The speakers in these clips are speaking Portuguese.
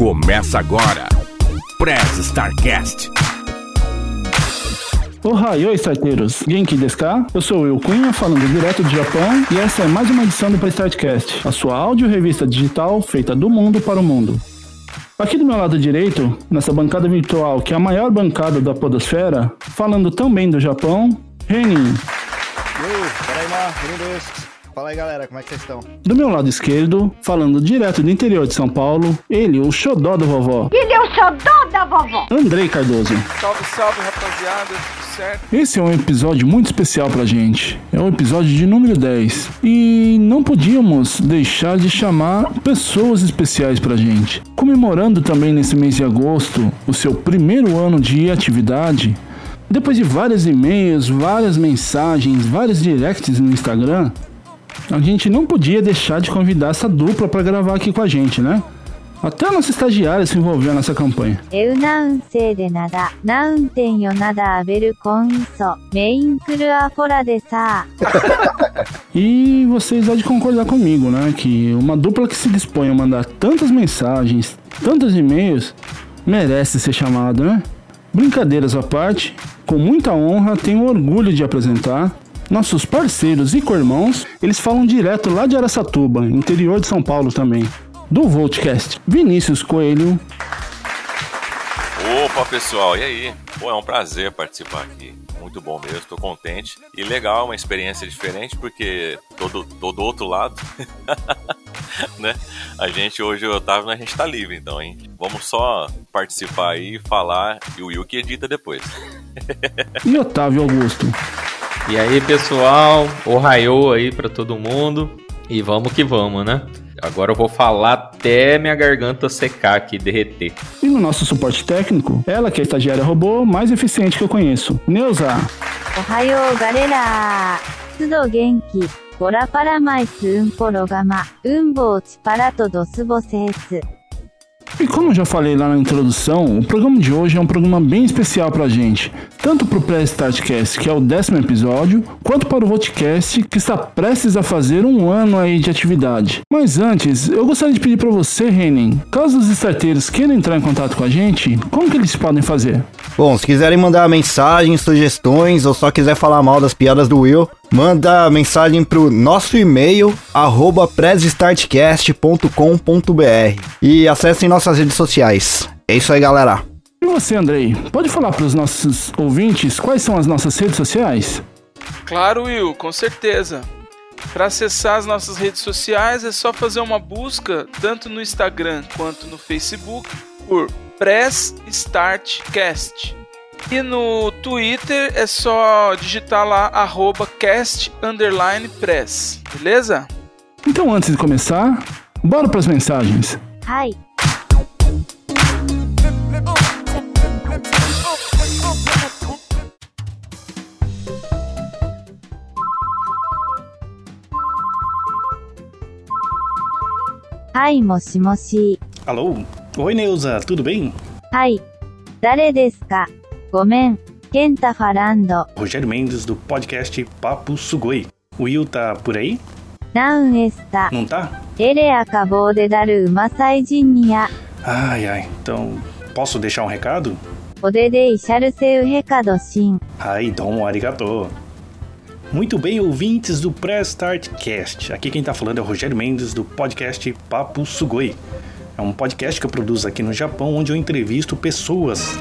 Começa agora. Press Starcast. Ohayou, starteiros! Genki desu ka? Eu sou o Will Cunha, falando direto do Japão, e essa é mais uma edição do Prestartcast, a sua áudio revista digital feita do mundo para o mundo. Aqui do meu lado direito, nessa bancada virtual, que é a maior bancada da podosfera, falando também do Japão, Renin. Peraí, Mar, Fala aí, galera, como é que vocês estão? Do meu lado esquerdo, falando direto do interior de São Paulo, ele, o xodó da vovó. Ele é o xodó da vovó. Andrei Cardoso. Salve, salve, rapaziada, tudo certo? Esse é um episódio muito especial pra gente. É o episódio de número 10. E não podíamos deixar de chamar pessoas especiais pra gente. Comemorando também nesse mês de agosto o seu primeiro ano de atividade, depois de vários e-mails, várias mensagens, vários directs no Instagram, a gente não podia deixar de convidar essa dupla para gravar aqui com a gente, né? Até a nossa estagiária se envolveu nessa campanha. Eu não sei de nada, não tenho nada a ver com isso. Me inclua fora dessa. E vocês há de concordar comigo, né? Que uma dupla que se dispõe a mandar tantas mensagens, tantos e-mails, merece ser chamada, né? Brincadeiras à parte, com muita honra, tenho orgulho de apresentar nossos parceiros e co-irmãos, eles falam direto lá de Aracatuba, interior de São Paulo também. Do Voltcast, Vinícius Coelho. Opa, pessoal, e aí? Pô, é um prazer participar aqui. Muito bom mesmo, tô contente. E legal, uma experiência diferente, porque todo, todo outro lado, né? A gente hoje, o Otávio, a gente tá livre, então, hein? Vamos só participar aí, falar e o Will que edita depois. e Otávio Augusto. E aí, pessoal, o raiô aí para todo mundo. E vamos que vamos, né? Agora eu vou falar até minha garganta secar aqui, derreter. E no nosso suporte técnico, ela que é a estagiária robô mais eficiente que eu conheço, Neuza. Ohayou, galera! Tudo genki. Bora para mais um programa. Um bote para todos vocês. E como já falei lá na introdução, o programa de hoje é um programa bem especial pra gente, tanto pro Pré-Startcast, que é o décimo episódio, quanto para o Votcast, que está prestes a fazer um ano aí de atividade. Mas antes, eu gostaria de pedir para você, Renin, caso os starteiros queiram entrar em contato com a gente, como que eles podem fazer? Bom, se quiserem mandar mensagens, sugestões ou só quiser falar mal das piadas do Will, manda mensagem pro nosso e-mail arroba e acessem nossas redes sociais. É isso aí, galera. E você, Andrei, pode falar para os nossos ouvintes quais são as nossas redes sociais? Claro, Will, com certeza. Para acessar as nossas redes sociais é só fazer uma busca tanto no Instagram quanto no Facebook por Press Start Cast. E no Twitter é só digitar lá arroba cast underline press, beleza? Então antes de começar, bora para as mensagens. Hi. Hi, moshi moshi. Alô? Oi, Neuza, tudo bem? Hi. Dare desu Gomen. Kenta falando. Rogério Mendes do podcast Papo Sugoi. O Will tá por aí? Não está. Não tá? Ele acabou de dar uma saidinha. Ai, ai. Então, posso deixar um recado? Pode deixar seu recado sim. Ai, domo arigato. Muito bem, ouvintes do Press Start Cast. Aqui quem tá falando é o Rogério Mendes do podcast Papo Sugoi. É um podcast que eu produzo aqui no Japão, onde eu entrevisto pessoas.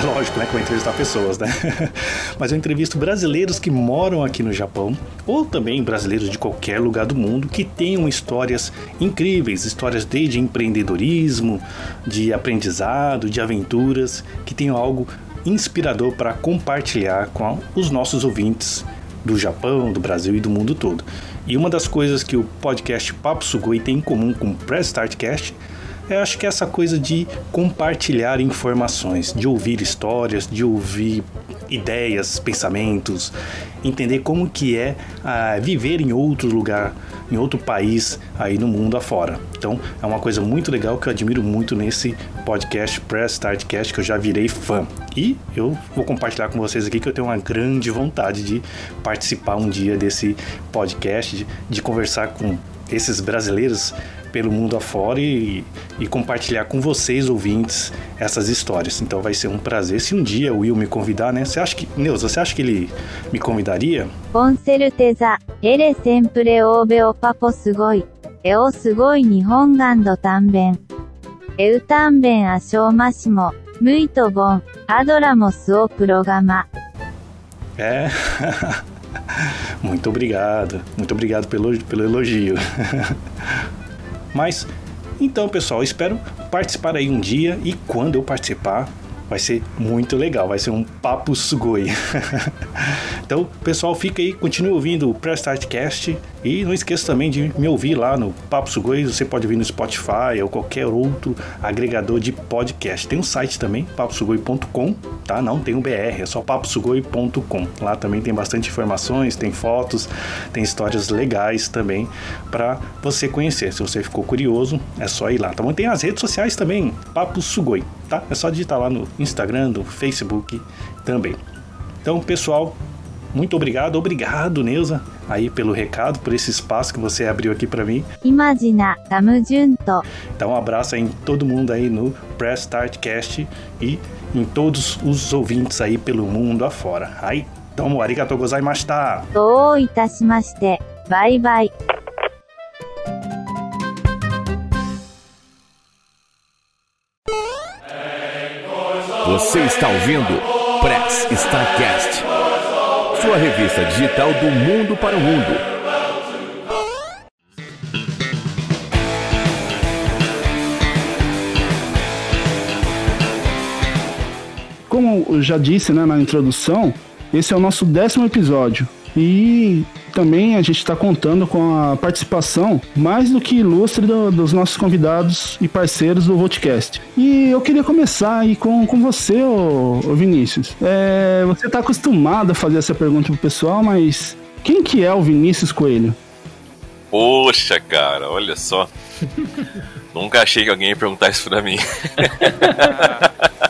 É lógico, né, que eu vou entrevistar pessoas, né? Mas eu entrevisto brasileiros que moram aqui no Japão, ou também brasileiros de qualquer lugar do mundo que tenham histórias incríveis, histórias desde empreendedorismo, de aprendizado, de aventuras, que tenham algo inspirador para compartilhar com os nossos ouvintes do Japão, do Brasil e do mundo todo. E uma das coisas que o podcast Papo Sugoi tem em comum com o Press Startcast eu acho que essa coisa de compartilhar informações, de ouvir histórias, de ouvir ideias, pensamentos, entender como que é uh, viver em outro lugar, em outro país aí no mundo afora. Então é uma coisa muito legal que eu admiro muito nesse podcast Press Startcast que eu já virei fã. E eu vou compartilhar com vocês aqui que eu tenho uma grande vontade de participar um dia desse podcast, de, de conversar com esses brasileiros pelo mundo afora e, e compartilhar com vocês, ouvintes, essas histórias. Então vai ser um prazer se um dia o Will me convidar, né? Você acha que, Neuza, você acha que ele me convidaria? Com certeza. Ele sempre ouve o papo sugoi. É o sugoi nihongando também. Eu também acho máximo. Muito bom. Adoramos o programa. É. Muito obrigado. Muito obrigado pelo, pelo elogio. Mas, então, pessoal, espero participar aí um dia e quando eu participar, vai ser muito legal. Vai ser um papo sugoi. então, pessoal, fica aí, continue ouvindo o Press Startcast e não esqueça também de me ouvir lá no Papo Sugoi. Você pode ouvir no Spotify ou qualquer outro agregador de podcast. Tem um site também, paposugoi.com, tá? Não tem um BR, é só paposugoi.com. Lá também tem bastante informações, tem fotos, tem histórias legais também para você conhecer. Se você ficou curioso, é só ir lá. Tá bom? Tem as redes sociais também, Papo Sugoi, tá? É só digitar lá no Instagram, no Facebook também. Então, pessoal, muito obrigado, obrigado, Neuza, aí pelo recado, por esse espaço que você abriu aqui para mim. Imagina, tamo junto. Então, um abraço aí em todo mundo aí no Press Startcast e em todos os ouvintes aí pelo mundo afora. Aí, então, arigatou gozaimashita. Do itashimashite. Bye bye. Você está ouvindo Press Starcast, sua revista digital do mundo para o mundo. Como eu já disse né, na introdução, esse é o nosso décimo episódio. E também a gente está contando com a participação mais do que ilustre do- dos nossos convidados e parceiros do podcast. E eu queria começar aí com, com você, ô, ô Vinícius. É, você está acostumado a fazer essa pergunta pro pessoal, mas quem que é o Vinícius Coelho? Poxa, cara, olha só. Nunca achei que alguém ia perguntar isso pra mim.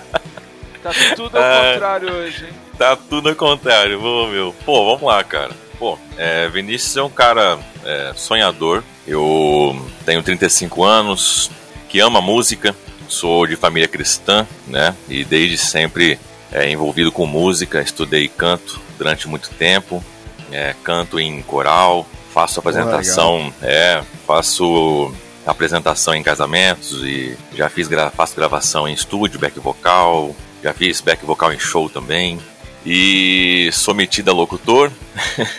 Tá tudo ao Ah. contrário hoje, hein? Tá tudo ao contrário, Ô, meu. Pô, vamos lá, cara. Pô, é, Vinícius é um cara é, sonhador. Eu tenho 35 anos, que ama música, sou de família cristã, né? E desde sempre é, envolvido com música, estudei canto durante muito tempo, é, canto em coral, faço apresentação, é, faço apresentação em casamentos e já fiz gra faço gravação em estúdio, back vocal, já fiz back vocal em show também. E sou metido a locutor.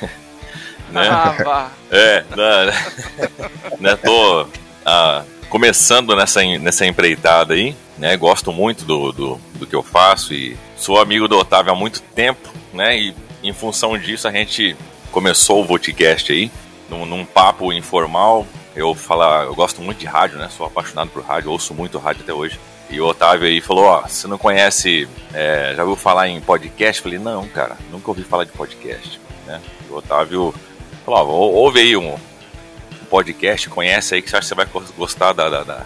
né? Ah, vá. É, né, né, tô ah, começando nessa, nessa empreitada aí, né? Gosto muito do, do, do que eu faço e sou amigo do Otávio há muito tempo, né? E em função disso a gente começou o Voticast aí, num, num papo informal. Eu falar, eu gosto muito de rádio, né? Sou apaixonado por rádio, ouço muito rádio até hoje. E o Otávio aí falou, ó, você não conhece, é, já ouviu falar em podcast? Eu falei, não, cara, nunca ouvi falar de podcast, né? E o Otávio falou, ó, ou- ouve aí um, um podcast, conhece aí que você acha que você vai gos- gostar da, da- da-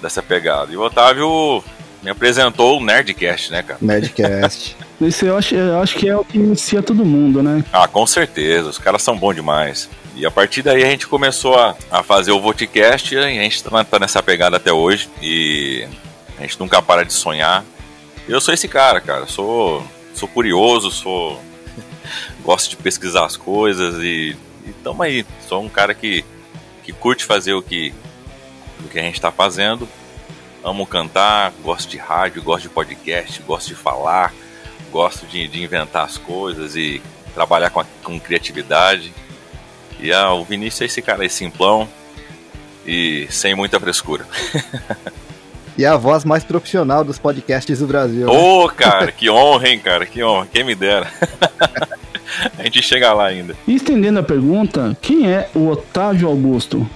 dessa pegada. E o Otávio me apresentou o Nerdcast, né, cara? Nerdcast. Esse eu acho, eu acho que é o que inicia todo mundo, né? Ah, com certeza, os caras são bons demais. E a partir daí a gente começou a, a fazer o Voticast e a gente tá, tá nessa pegada até hoje. E a gente nunca para de sonhar. Eu sou esse cara, cara. Sou, sou curioso, sou. gosto de pesquisar as coisas e, e tamo aí. Sou um cara que, que curte fazer o que, o que a gente tá fazendo. Amo cantar, gosto de rádio, gosto de podcast, gosto de falar, gosto de, de inventar as coisas e trabalhar com, a- com criatividade. E ah, o Vinícius é esse cara aí simplão e sem muita frescura. E a voz mais profissional dos podcasts do Brasil. né? Ô, cara, que honra, hein, cara, que honra, quem me dera. a gente chega lá ainda. E estendendo a pergunta, quem é o Otávio Augusto?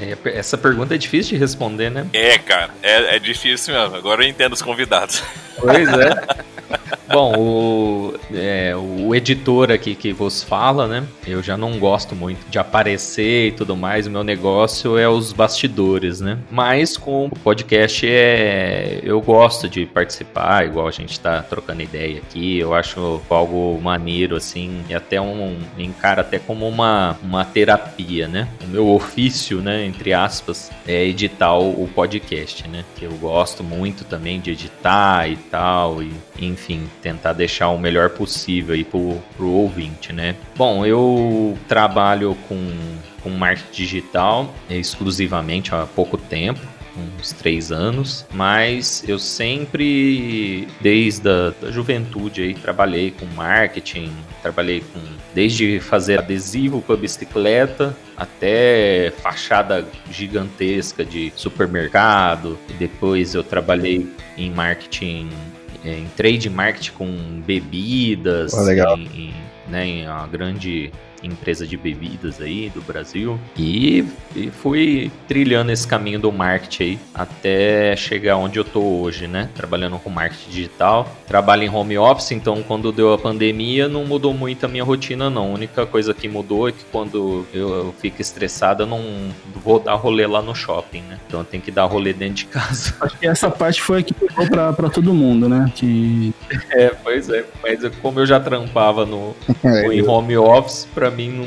É, essa pergunta é difícil de responder, né? É, cara, é, é difícil mesmo. Agora eu entendo os convidados. Pois é. Bom, o, é, o editor aqui que vos fala, né? Eu já não gosto muito de aparecer e tudo mais. O meu negócio é os bastidores, né? Mas com o podcast é. Eu gosto de participar, igual a gente tá trocando ideia aqui. Eu acho algo maneiro, assim, e até um. encara até como uma, uma terapia, né? O meu ofício, né? Entre aspas, é editar o podcast, né? Que eu gosto muito também de editar e tal. E, enfim, tentar deixar o melhor possível aí pro, pro ouvinte, né? Bom, eu trabalho com, com marketing digital exclusivamente há pouco tempo uns três anos, mas eu sempre, desde a da juventude aí, trabalhei com marketing, trabalhei com desde fazer adesivo para bicicleta até fachada gigantesca de supermercado. Depois eu trabalhei em marketing em trade marketing com bebidas, oh, legal. Em, em, né, em uma grande empresa de bebidas aí do Brasil. E, e fui trilhando esse caminho do marketing aí até chegar onde eu tô hoje, né? Trabalhando com marketing digital. Trabalho em home office, então quando deu a pandemia não mudou muito a minha rotina, não. A única coisa que mudou é que quando eu, eu fico estressado, eu não vou dar rolê lá no shopping, né? Então eu tenho que dar rolê dentro de casa. Acho que essa parte foi a que pegou pra, pra todo mundo, né? Que... É, pois é. Mas como eu já trampava no, É, em home office, pra mim não,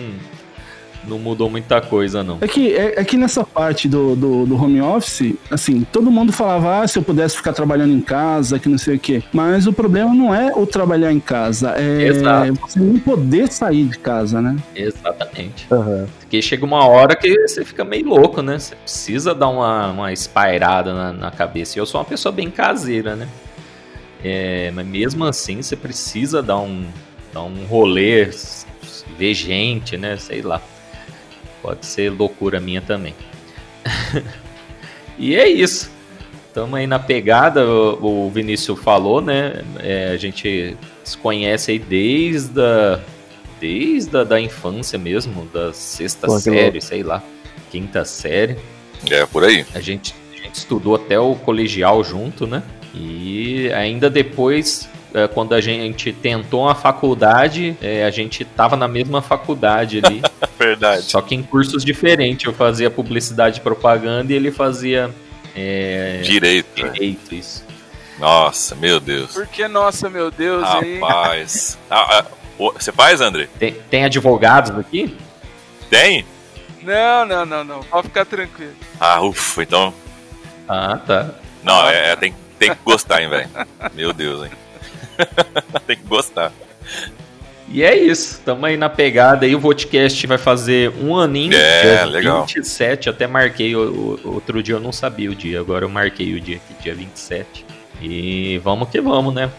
não mudou muita coisa, não. É que, é, é que nessa parte do, do, do home office, assim, todo mundo falava, ah, se eu pudesse ficar trabalhando em casa, que não sei o quê. Mas o problema não é o trabalhar em casa, é Exato. você não poder sair de casa, né? Exatamente. Aham. Porque chega uma hora que você fica meio louco, né? Você precisa dar uma, uma espairada na, na cabeça. E eu sou uma pessoa bem caseira, né? É, mas mesmo assim, você precisa dar um, dar um rolê, ver gente, né? Sei lá. Pode ser loucura minha também. e é isso. Estamos aí na pegada, o, o Vinícius falou, né? É, a gente se conhece aí desde a, desde a da infância mesmo, da sexta Pô, série, sei lá, quinta série. É, por aí. A gente, a gente estudou até o colegial junto, né? E ainda depois, quando a gente tentou uma faculdade, é, a gente tava na mesma faculdade ali, Verdade. só que em cursos diferentes. Eu fazia publicidade e propaganda e ele fazia é, Direito. né? direito, isso. Nossa, meu Deus. Porque, nossa, meu Deus, hein? Rapaz. Ah, ah, você faz, André? Tem, tem advogados aqui? Tem? Não, não, não, não. Pode ficar tranquilo. Ah, ufa, então. Ah, tá. Não, é, é, tem, tem que gostar, hein, velho. Meu Deus, hein. tem que gostar. E é isso, tamo aí na pegada aí. O podcast vai fazer um aninho. É, dia legal. 27, até marquei. o- o- outro dia eu não sabia o dia, agora eu marquei o dia aqui, dia 27. E vamos que vamos, né?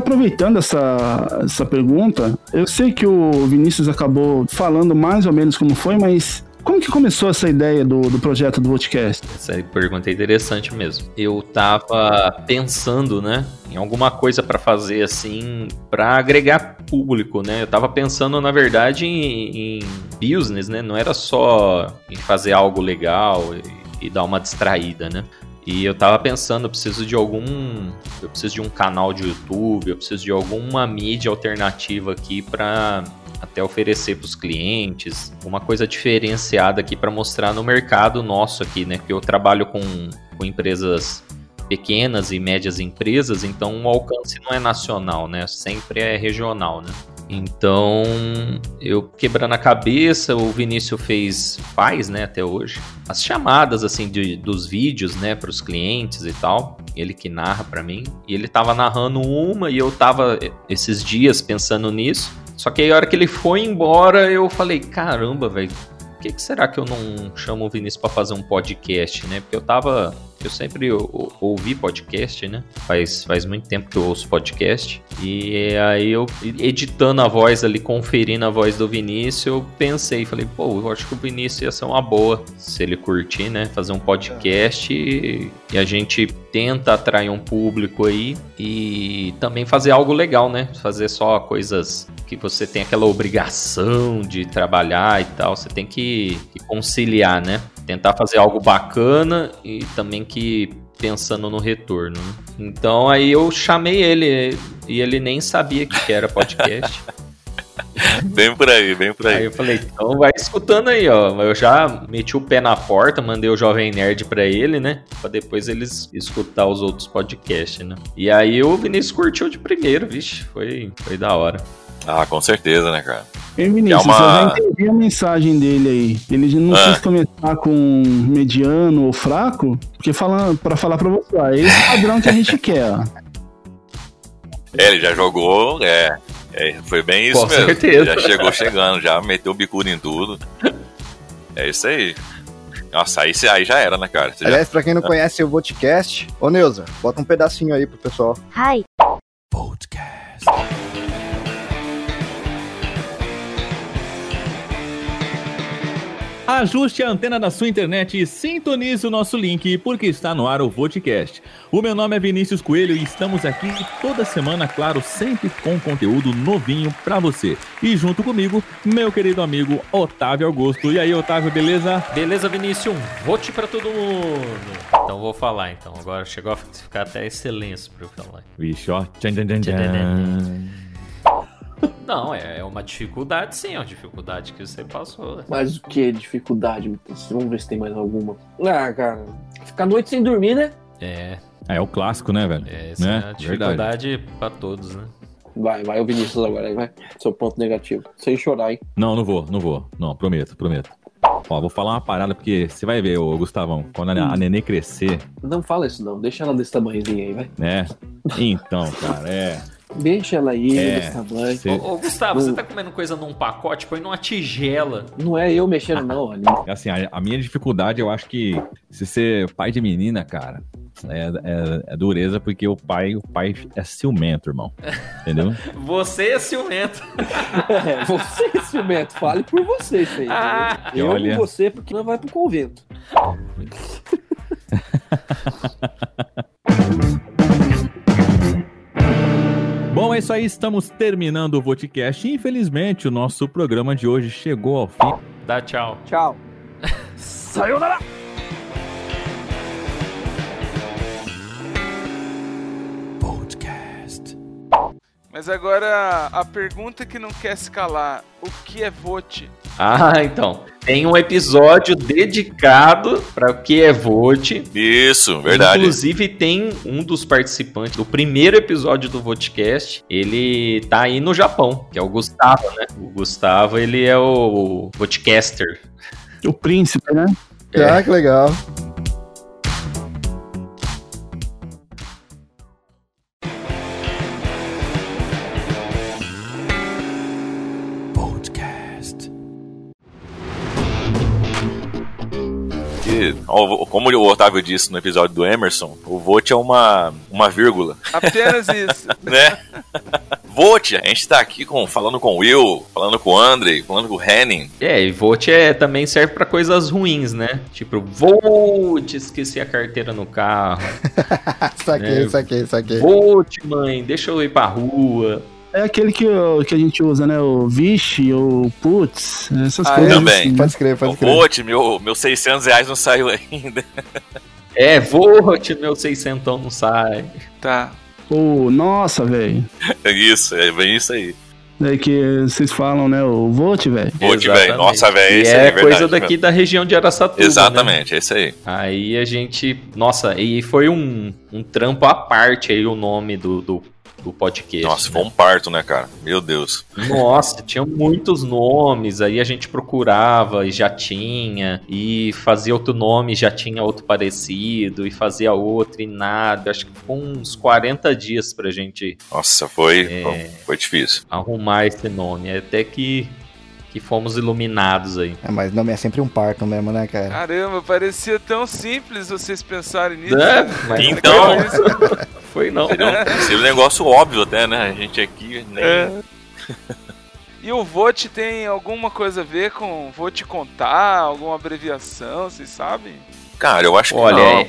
Aproveitando essa, essa pergunta, eu sei que o Vinícius acabou falando mais ou menos como foi, mas como que começou essa ideia do, do projeto do podcast? Essa pergunta é interessante mesmo. Eu tava pensando, né, em alguma coisa pra fazer assim, pra agregar público, né? Eu tava pensando, na verdade, em, em business, né? Não era só em fazer algo legal e, e dar uma distraída, né? E eu tava pensando, eu preciso de algum. Eu preciso de um canal de YouTube, eu preciso de alguma mídia alternativa aqui pra até oferecer para os clientes, uma coisa diferenciada aqui para mostrar no mercado nosso aqui, né? Porque eu trabalho com, com empresas pequenas e médias empresas, então o alcance não é nacional, né? Sempre é regional, né? Então, eu quebrando a cabeça, o Vinícius fez, faz, né, até hoje, as chamadas, assim, de, dos vídeos, né, para os clientes e tal. Ele que narra para mim. E ele tava narrando uma e eu tava esses dias pensando nisso. Só que aí a hora que ele foi embora, eu falei, caramba, velho, por que, que será que eu não chamo o Vinícius para fazer um podcast, né? Porque eu tava Eu sempre ou- ouvi podcast, né? Faz, faz muito tempo que eu ouço podcast. E aí eu, editando a voz ali, conferindo a voz do Vinícius, eu pensei, falei, pô, eu acho que o Vinícius ia ser uma boa. Se ele curtir, né? Fazer um podcast e, e a gente tenta atrair um público aí e também fazer algo legal, né? Fazer só coisas que você tem aquela obrigação de trabalhar e tal. Você tem que, que conciliar, né? Tentar fazer algo bacana e também que pensando no retorno. né? Então aí eu chamei ele e ele nem sabia que que era podcast. Bem por aí, bem por Aí aí. eu falei, então vai escutando aí, ó. Eu já meti o pé na porta, mandei o Jovem Nerd pra ele, né? Pra depois eles escutar os outros podcasts, né? E aí o Vinícius curtiu de primeiro, vixe, foi, foi da hora. Ah, com certeza, né, cara? Hein, Vinícius, É uma- eu já entendi a mensagem dele aí. Ele não Ah. quis começar com mediano ou fraco, porque fala, pra falar pra você, ó, é esse padrão que a gente quer, ó. É, ele já jogou, é. é, foi bem isso Com mesmo. certeza. Já chegou chegando, já meteu o bicudo em tudo. É isso aí. Nossa, aí, aí já era, né, cara? Você já- Aliás, pra quem não conhece o Vodcast, ô Neuza, bota um pedacinho aí pro pessoal. はい。Ajuste a antena da sua internet e sintonize o nosso link, porque está no ar o Vodcast. O meu nome é Vinícius Coelho e estamos aqui toda semana, claro, sempre com conteúdo novinho pra você. E junto comigo, meu querido amigo Otávio Augusto. E aí, Otávio, beleza? Beleza, Vinícius? Um vote pra todo mundo. Então vou falar, então. Agora chegou a ficar até excelência pra eu falar. Vixe, ó. Tchan, tchan, tchan, tchan. Não, é é uma dificuldade, sim, é uma dificuldade que você passou. Mas o que? Dificuldade, Matheus? Vamos ver se tem mais alguma. Ah, cara. Ficar a noite sem dormir, né? É, É o clássico, né, velho? é essa né? é a Verdade. dificuldade pra todos, né? Vai, vai o Vinícius agora, aí vai. Seu ponto negativo. Sem chorar, hein? Não, não vou, não vou. Não, prometo, prometo. Ó, vou falar uma parada, porque você vai ver, ô Gustavão, quando a, a nenê crescer, Não fala isso, não. Deixa ela desse tamanhozinho aí, vai. né? Então, cara, é. Deixa ela aí, É. Cê- Ô, ô, Gustavo, Não. você tá comendo coisa num pacote, põe numa tigela. Não é eu mexendo, não, ali. Assim, a, a minha dificuldade, eu acho que se ser pai de menina, cara, é, é- é dureza, porque o pai, o pai é ciumento, irmão. Entendeu? Você é ciumento. É, você, ciumento. Fale por você isso aí. Ah, eu olha- com você, porque não vai pro convento. Bom, é isso aí, estamos terminando o Vodcast. Infelizmente, o nosso programa de hoje chegou ao fim. Dá tchau. Tchau. Sayonara! Mas agora a pergunta que não quer se calar: o que é vote? Ah, então. Tem um episódio dedicado para o que é vote. Isso, verdade. Inclusive, tem um dos participantes do primeiro episódio do Vodcast. Ele tá aí no Japão, que é o Gustavo, né? O Gustavo, ele é o Vodcaster. O príncipe, né? É. Ah, que legal. Que, como o Otávio disse no episódio do Emerson, o vote é uma, uma vírgula, Apenas isso. né? vote, a gente tá aqui com, falando com o Will, falando com o Andrei, falando com o Henning. É, e vote é, também serve para coisas ruins, né? Tipo, vote, esqueci a carteira no carro. saquei, É. saquei, saquei. Vote, mãe, deixa eu ir pra rua. É aquele que, o- que a gente usa, né? O vixe, o putz, essas Ah, coisas. também. assim, né? Pode escrever, pode escrever. Vote, meu, meu 600 reais não saiu ainda. É, vote, meu seiscentão não sai. Tá. O nossa, velho. É isso, é bem isso aí. É que vocês falam, né? O vote, velho. Vote, velho. Nossa, velho, é verdade. coisa daqui da região de Araçatuba, né? Exatamente, é isso aí. Aí a gente. Nossa, e foi um, um trampo à parte aí o nome do, do, do podcast. Nossa, né? foi um parto, né, cara? Meu Deus. Nossa, tinha muitos nomes, aí a gente procurava e já tinha, e fazia outro nome, já tinha outro parecido, e fazia outro e nada. Acho que foi uns 40 dias pra gente Nossa, foi, É. foi difícil. arrumar esse nome. Até que que fomos iluminados aí. É, mas nome é sempre um parto mesmo, né, cara? Caramba, parecia tão simples vocês pensarem nisso. É, né? mas Então- foi não. Seria um, seria um negócio óbvio até, né? A gente aqui nem. É. E o VOT tem alguma coisa a ver com vou te contar, alguma abreviação, vocês sabem? Cara, eu acho que Olha, não.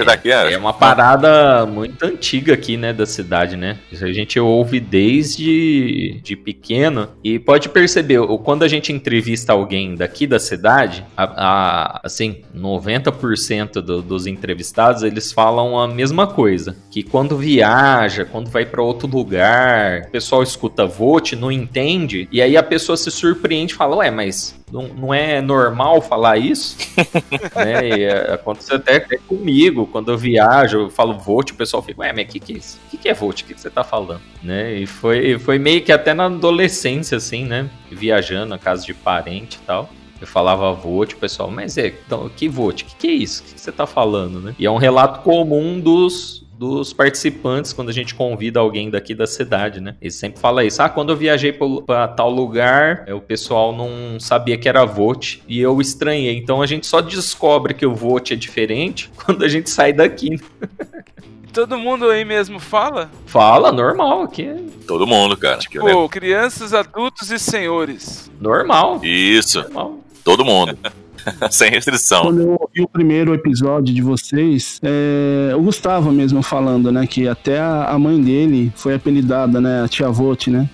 É, que era? é uma parada muito antiga aqui, né, da cidade, né? Isso a gente ouve desde de pequeno e pode perceber, quando a gente entrevista alguém daqui da cidade, a, a- assim, 90% do- dos entrevistados, eles falam a mesma coisa, que quando viaja, quando vai pra outro lugar, o pessoal escuta vote, não entende, e aí a pessoa se surpreende e fala, ué, mas não, não é normal falar isso? né? E é, aconteceu até, até comigo, quando eu viajo, eu falo vote, o pessoal fica, ué, mas o que, que é isso? O que, que é vote? O que, que você tá falando? Né? E foi, foi meio que até na adolescência, assim, né? Viajando na casa de parente e tal. Eu falava vote, o pessoal, mas é, então, que vote? O que, que é isso? O que, que você tá falando, né? E é um relato comum dos, dos participantes quando a gente convida alguém daqui da cidade, né? Eles sempre falam isso. Ah, quando eu viajei pra tal lugar, é, o pessoal não sabia que era vote e eu estranhei. Então a gente só descobre que o vote é diferente quando a gente sai daqui. Todo mundo aí mesmo fala? Fala, normal, aqui é Todo mundo, cara. Legal. crianças, adultos e senhores. normal. Isso, normal. todo mundo. Sem restrição. Quando eu ouvi o primeiro episódio de vocês, é, o Gustavo mesmo falando, né? Que até a, mãe dele foi apelidada, né? A tia Vote, né?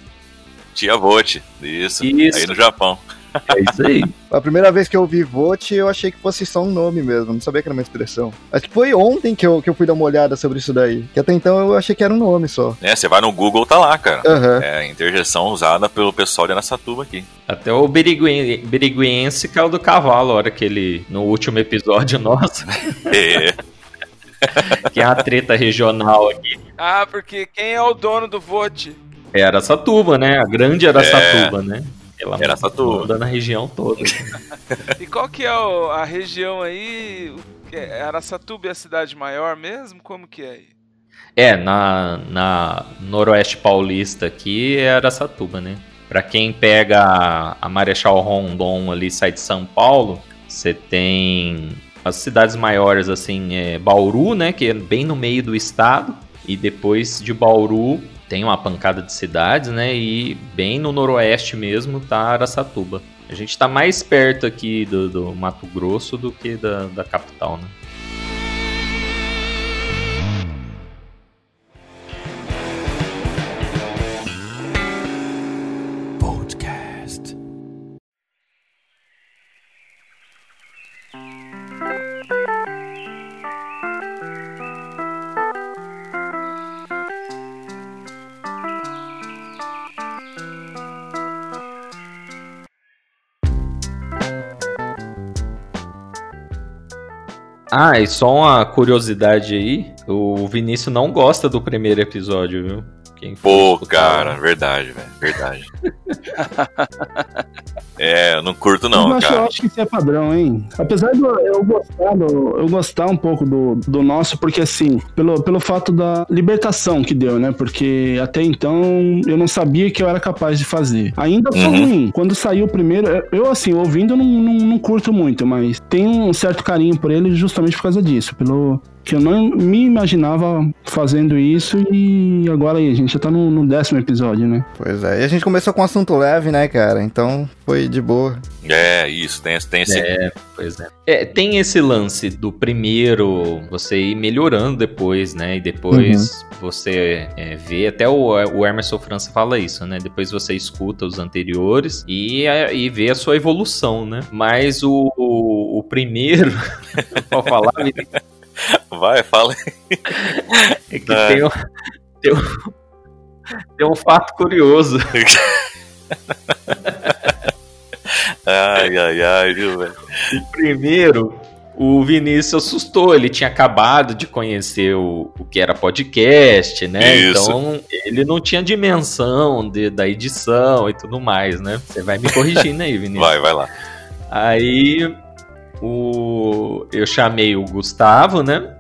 Tia Vote. Isso. Isso. Aí no Japão. É isso aí. A primeira vez que eu ouvi Vote, eu achei que fosse só um nome mesmo, não sabia que era uma expressão. Acho que foi ontem que eu, que eu fui dar uma olhada sobre isso daí. Que até então eu achei que era um nome só. É, você vai no Google, tá lá, cara. Aham. É a interjeição usada pelo pessoal de Aracatuba aqui. Até o Biriguen- Biriguense caiu do cavalo, a hora que ele, no último episódio nosso, É, que é a treta regional aqui. Ah, porque quem é o dono do vote? É Araçatuba, né? A grande Araçatuba, né? Ela Araçatuba. manda na região toda. E qual que é o- a região aí? É? Araçatuba é a cidade maior mesmo? Como que é aí? É, na, na noroeste paulista aqui é Araçatuba, né? Pra quem pega a, a Marechal Rondon ali, sai de São Paulo, você tem as cidades maiores, assim, é Bauru, né? Que é bem no meio do estado. E depois de Bauru tem uma pancada de cidades, né? E bem no noroeste mesmo tá Araçatuba. A gente tá mais perto aqui do, do Mato Grosso do que da, da capital, né? Ah, e só uma curiosidade aí, o Vinícius não gosta do primeiro episódio, viu? Quem for Pô, cara, verdade, velho. Verdade. é, eu não curto não, eu, acho, eu cara. acho que isso é padrão, hein? Apesar de eu- gostar, do- eu gostar um pouco do, do nosso, porque assim, pelo, pelo fato da libertação que deu, né? Porque até então eu não sabia que eu era capaz de fazer. Ainda foi Uhum. ruim. Quando saiu o primeiro, eu- assim, ouvindo, eu não, não, não curto muito, mas tenho um certo carinho por ele justamente por causa disso. Pelo que eu não me imaginava fazendo isso e agora aí, a gente já tá no, no décimo episódio, né? Pois é. E a gente começou com um assunto leve, né, cara? Então foi de boa. É, isso, tem, tem esse. É, pois é. É, tem esse lance do primeiro você ir melhorando depois, né? E depois você é, vê, até o, o Emerson França fala isso, né? Depois você escuta os anteriores e, é, e vê a sua evolução, né? Mas o, o, o primeiro, pode falar? Vai, fala aí. é que É. tem, um, tem, um, tem um fato curioso. Ai, ai, ai, viu, velho? Primeiro, o Vinícius assustou. Ele tinha acabado de conhecer o, o que era podcast, né? Isso. Então ele não tinha dimensão de- da edição e tudo mais, né? Você vai me corrigindo aí, Vinícius. Vai, vai lá. Aí o, eu chamei o Gustavo, né?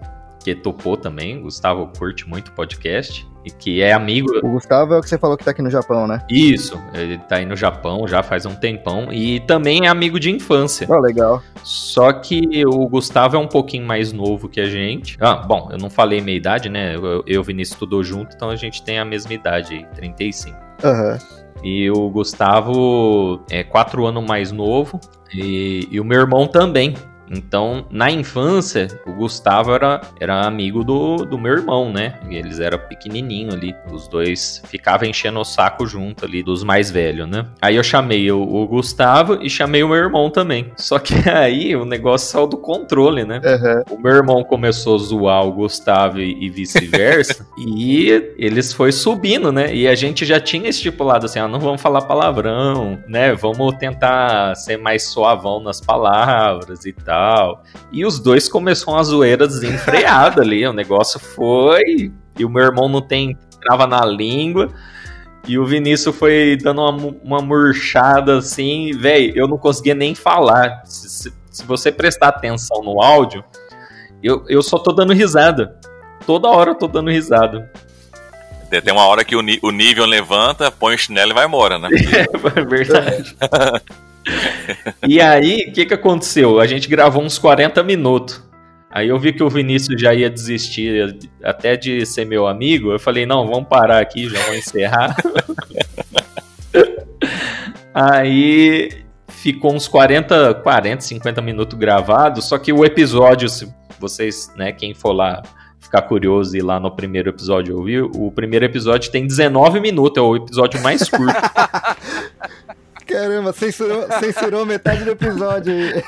porque topou também. O Gustavo curte muito podcast. E que é amigo. O Gustavo é o que você falou que tá aqui no Japão, né? Isso, ele tá aí no Japão já faz um tempão. E também é amigo de infância. Oh, legal. Só que o Gustavo é um pouquinho mais novo que a gente. Ah, bom, eu não falei minha idade, né? Eu e o Vinícius estudou junto, então a gente tem a mesma idade aí, 35. Aham. Uhum. E o Gustavo é quatro anos mais novo. E, e o meu irmão também. Então, na infância, o Gustavo era, era amigo do, do meu irmão, né? E eles eram pequenininho ali. Os dois ficavam enchendo o saco junto ali, dos mais velhos, né? Aí eu chamei o, o Gustavo e chamei o meu irmão também. Só que aí o negócio saiu do controle, né? Uhum. O meu irmão começou a zoar o Gustavo e, e vice-versa. e eles foi subindo, né? E a gente já tinha estipulado assim, ah, não vamos falar palavrão, né? Vamos tentar ser mais suavão nas palavras e tal tal. E os dois começaram uma zoeira desenfreada ali. O negócio foi. E o meu irmão não tem trava na língua. E o Vinícius foi dando uma, uma murchada assim, velho, eu não conseguia nem falar. Se, se, se, você prestar atenção no áudio, eu, eu só tô dando risada. Toda hora eu tô dando risada. Tem uma hora que o, o nível levanta, põe o chinelo e vai embora, né? É, verdade. e aí, o que, que aconteceu? A gente gravou uns 40 minutos. Aí eu vi que o Vinícius já ia desistir até de ser meu amigo. Eu falei, não, vamos parar aqui, já vou encerrar. aí ficou uns 40, 40, 50 minutos gravado, só que o episódio, se vocês, né, quem for lá ficar curioso e ir lá no primeiro episódio ouvir, o primeiro episódio tem 19 minutos, é o episódio mais curto. Caramba, censurou, censurou metade do episódio aí.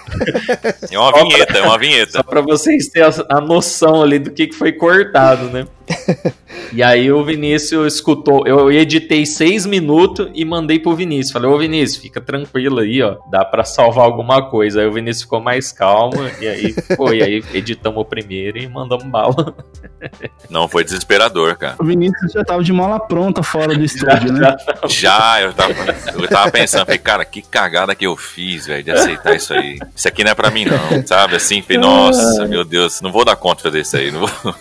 É uma vinheta, é uma vinheta. Só pra vocês terem a, a noção ali do que, que foi cortado, né? e aí o Vinícius escutou. Eu editei seis minutos e mandei pro Vinícius. Falei, ô Vinícius, fica tranquilo aí, ó. Dá pra salvar alguma coisa. Aí o Vinícius ficou mais calmo. E aí foi. Aí editamos o primeiro e mandamos bala. Não, foi desesperador, cara. O Vinícius já tava de mala pronta fora do estúdio, já, né? Já, já, eu, tava, eu tava pensando, falei, cara, que cagada que eu fiz, velho, de aceitar isso aí. Isso aqui não é pra mim, não, sabe? Assim, falei, nossa, meu Deus, não vou dar conta de fazer isso aí. Não vou.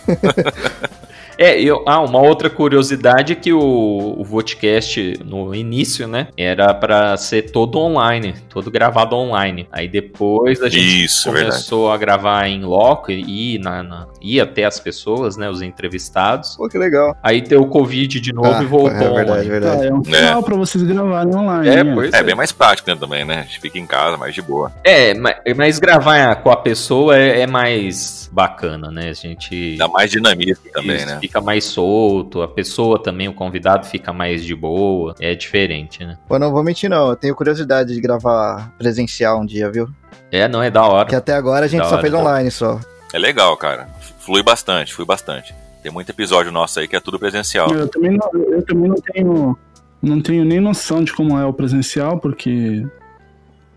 É, eu, ah, uma outra curiosidade é que o, o Vodcast no início, né, era para ser todo online, todo gravado online. Aí depois a gente Isso, começou verdade. a gravar em loco e ir, na, na, ir até as pessoas, né, os entrevistados. Pô, que legal. Aí deu o Covid de novo Ah, e voltou é verdade, online. verdade. Ah, é um final pra vocês gravarem online. É, né? pois É bem mais prático né, também, né? A gente fica em casa, mais de boa. É, ma- mas gravar com a pessoa é, é mais bacana, né? A gente. Dá mais dinamismo também, Isso, né? Fica mais solto, a pessoa também, o convidado fica mais de boa. É diferente, né? Pô, não vou mentir não, eu tenho curiosidade de gravar presencial um dia, viu? É, não é da hora. Que até agora a gente Da só hora, fez online só. É legal, cara. Flui bastante, flui bastante. Tem muito episódio nosso aí que é tudo presencial. Eu também não, eu também não tenho, não tenho nem noção de como é o presencial, porque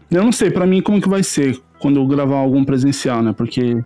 eu não sei pra mim como que vai ser quando eu gravar algum presencial, né? Porque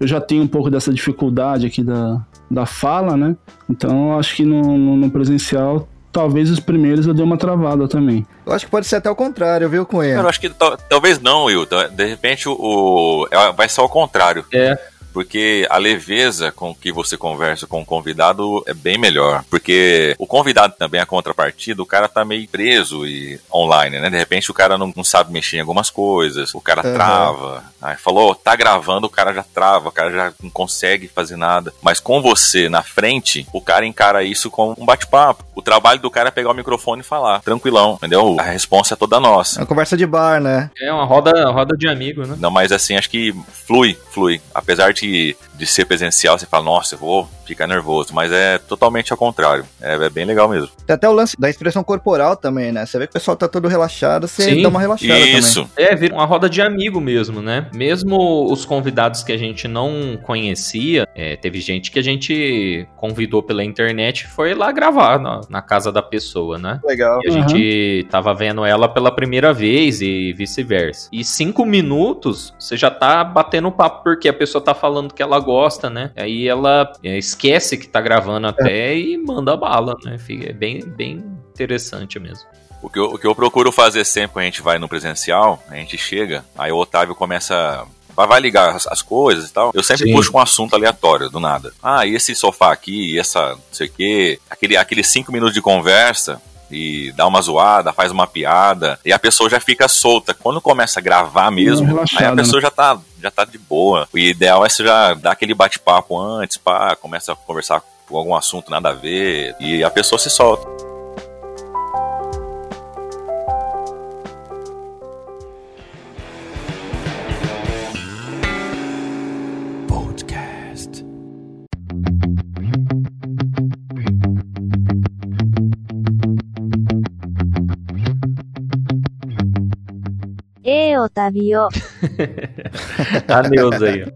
eu já tenho um pouco dessa dificuldade aqui da, da fala, né? Então eu acho que no, no, no presencial, talvez os primeiros eu dei uma travada também. Eu acho que pode ser até o contrário, viu, Cunha? Eu acho que tal- talvez não, Will. De repente o, o- é- vai ser ao contrário. É. Porque a leveza com que você conversa com o convidado é bem melhor. Porque o convidado também, a contrapartida, o cara tá meio preso e online, né? De repente o cara não, não sabe mexer em algumas coisas, o cara Aham. trava. Aí falou, tá gravando, o cara já trava, o cara já não consegue fazer nada. Mas com você na frente, o cara encara isso com um bate-papo. O trabalho do cara é pegar o microfone e falar, tranquilão, entendeu? A resposta é toda É nossa. uma conversa de bar, né? É uma roda, roda de amigo, né? Não, mas assim, acho que flui, flui. Apesar de, de ser presencial, você fala, nossa, eu vou ficar nervoso. Mas é totalmente ao contrário. É, é bem legal mesmo. Tem até o lance da expressão corporal também, né? Você vê que o pessoal tá todo relaxado, você Sim, dá uma relaxada Isso. É, vira uma roda de amigo mesmo, né? Mesmo os convidados que a gente não conhecia, é, teve gente que a gente convidou pela internet e foi lá gravar na, na casa da pessoa, né? também. Legal. E a gente tava vendo ela pela primeira vez e vice-versa. E cinco minutos, você já tá batendo papo porque a pessoa tá falando que ela gosta, né? Aí ela é, esquece que tá gravando até e manda bala, né? Fica é bem, bem interessante mesmo. O que, eu, o que eu procuro fazer sempre quando a gente vai no presencial, a gente chega, aí o Otávio começa vai, vai ligar as, as coisas e tal, eu sempre Sim. puxo um assunto aleatório, do nada. Ah, e esse sofá aqui, e essa, não sei o quê, aquele, aqueles cinco minutos de conversa, e dá uma zoada, faz uma piada, e a pessoa já fica solta. Quando começa a gravar mesmo, relaxada, aí a pessoa né? já tá, já tá de boa. O ideal é você já dar aquele bate-papo antes, pá, começa a conversar por algum assunto nada a ver, e a pessoa se solta. A お旅を、 A Neuza aí, ó.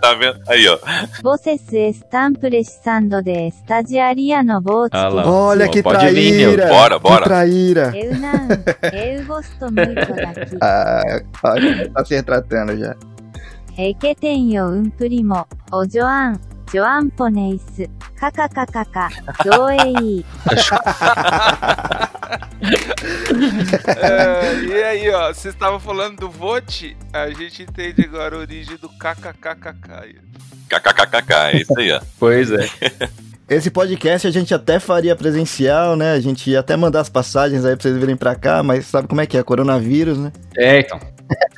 tá vendo? Aí, ó. ボセスエスタンプレシサンドでスタジアリアのボーチ Ah lá. Olha que Pode vir, traíra. Nilton. Bora, bora. Que traíra. エウナウン、エウゴストムイトダキ、 Ah, olha, tá se retratando já. エケテンヨウンプリモ、オ ジョアン、ジョアンポネイス、カカカカカ、ジョエイ、 É, e aí, ó, vocês estavam falando do vote, a gente entende agora a origem do kkkk. aí. KKKKK, é isso aí, ó. Pois é. Esse podcast a gente até faria presencial, né? A gente ia até mandar as passagens aí pra vocês virem pra cá, mas sabe como é que é? Coronavírus, né? É, então.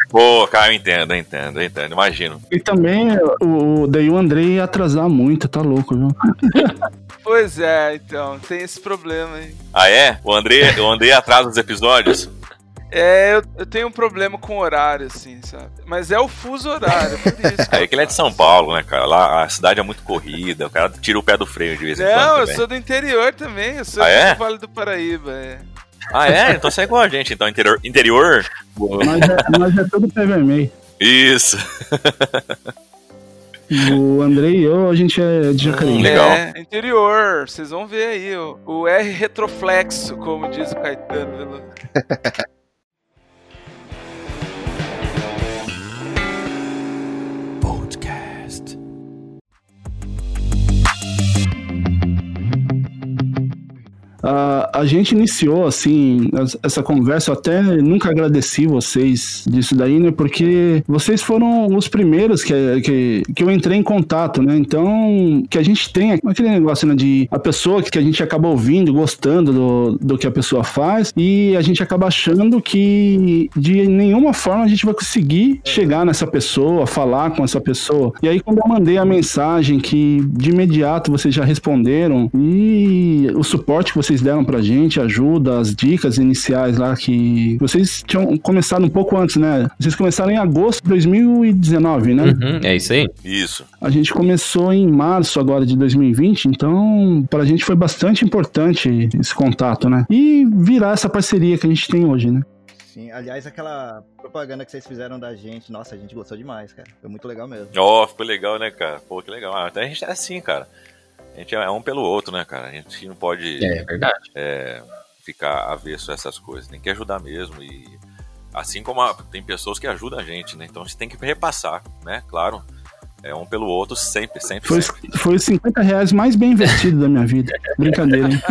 Pô, cara, eu entendo, eu entendo, eu entendo, imagino. E também o, daí o Andrei ia atrasar muito, tá louco, viu? Pois é, então, tem esse problema aí. Ah, é? O André, o André atrasa os episódios? É, eu, eu tenho um problema com horário, assim, sabe? Mas é o fuso horário, por isso. É que ele é de São Paulo, né, cara? Lá a cidade é muito corrida, o cara tira o pé do freio de vez em quando. Não, eu também. sou do interior também, eu sou Ah, é? do Vale do Paraíba, é. Ah, é? Então você é igual a gente, então, interior. Interior? Mas é, mas é tudo PVMA. Isso. O Andrei e eu, a gente é de Jacareí. Hum, Legal. É, interior, vocês vão ver aí, o, o R retroflexo, como diz o Caetano A, gente iniciou, assim, as- essa conversa, eu até nunca agradeci vocês disso daí, né? Porque vocês foram os primeiros que, que, que eu entrei em contato, né? Então, que a gente tem aquele negócio, né? De a pessoa que a gente acaba ouvindo, gostando do, do que a pessoa faz, e a gente acaba achando que de nenhuma forma a gente vai conseguir chegar nessa pessoa, falar com essa pessoa. E aí, quando eu mandei a mensagem que de imediato vocês já responderam, e o suporte que vocês deram pra gente, ajuda, as dicas iniciais lá que vocês tinham começado um pouco antes, né? Vocês começaram em agosto de 2019, né? Uhum, é isso aí. Isso. A gente começou em março agora de 2020, então pra gente foi bastante importante esse contato, né? E virar essa parceria que a gente tem hoje, né? Sim, aliás, aquela propaganda que vocês fizeram da gente, nossa, a gente gostou demais, cara. Foi muito legal mesmo. Ó, ficou legal, né, cara? Pô, que legal. Ah, então a gente é assim, cara. A gente é um pelo outro, né, cara? A gente não pode É verdade. é, ficar avesso a essas coisas. Tem que ajudar mesmo. E assim como a- tem pessoas que ajudam a gente, né? Então a gente tem que repassar, né? Claro. É um pelo outro sempre, sempre, Foi, sempre. foi os 50 reais mais bem investidos da minha vida. Brincadeira, hein?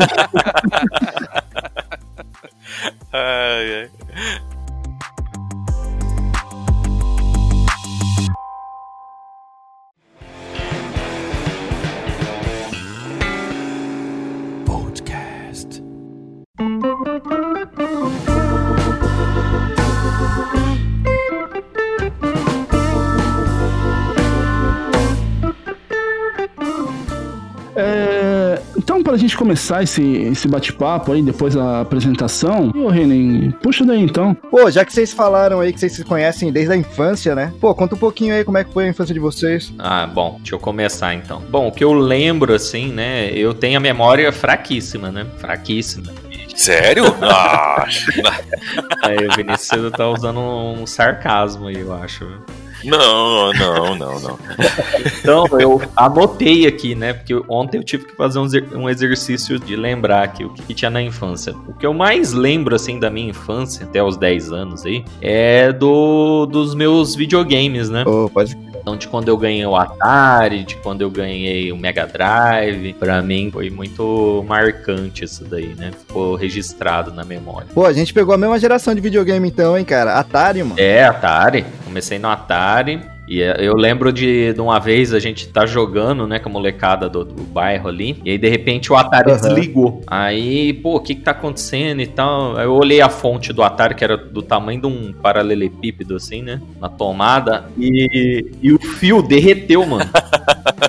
Ai, ai. É, então, para a gente começar esse, esse bate-papo aí, depois da apresentação, ô Renan, puxa daí então. Pô, já que vocês falaram aí que vocês se conhecem desde a infância, né? Pô, conta um pouquinho aí como é que foi a infância de vocês. Ah, bom, deixa eu começar então. Bom, o que eu lembro, assim, né? Eu tenho a memória fraquíssima, né? Fraquíssima. Sério? Ah, Aí o Vinicius tá usando um sarcasmo aí, eu acho. não, não, não, não. Então, eu anotei aqui, né? Porque ontem eu tive que fazer um, exer- exercício de lembrar aqui o que, que tinha na infância. O que eu mais lembro, assim, da minha infância, até os 10 anos aí, é do, dos meus videogames, né? Pô, pode. Então, de quando eu ganhei o Atari, de quando eu ganhei o Mega Drive, pra mim foi muito marcante isso daí, né? Ficou registrado na memória. Pô, a gente pegou a mesma geração de videogame então, hein, cara? Atari, mano. É, Atari, Comecei no Atari. E é, eu lembro de, de uma vez a gente tá jogando, né, com a molecada do, do bairro ali, e aí de repente o Atari Uhum. desligou. Aí, pô, o que que tá acontecendo e tal? Eu olhei a fonte do Atari, que era do tamanho de um paralelepípedo, assim, né, na tomada, e, e o fio derreteu, mano.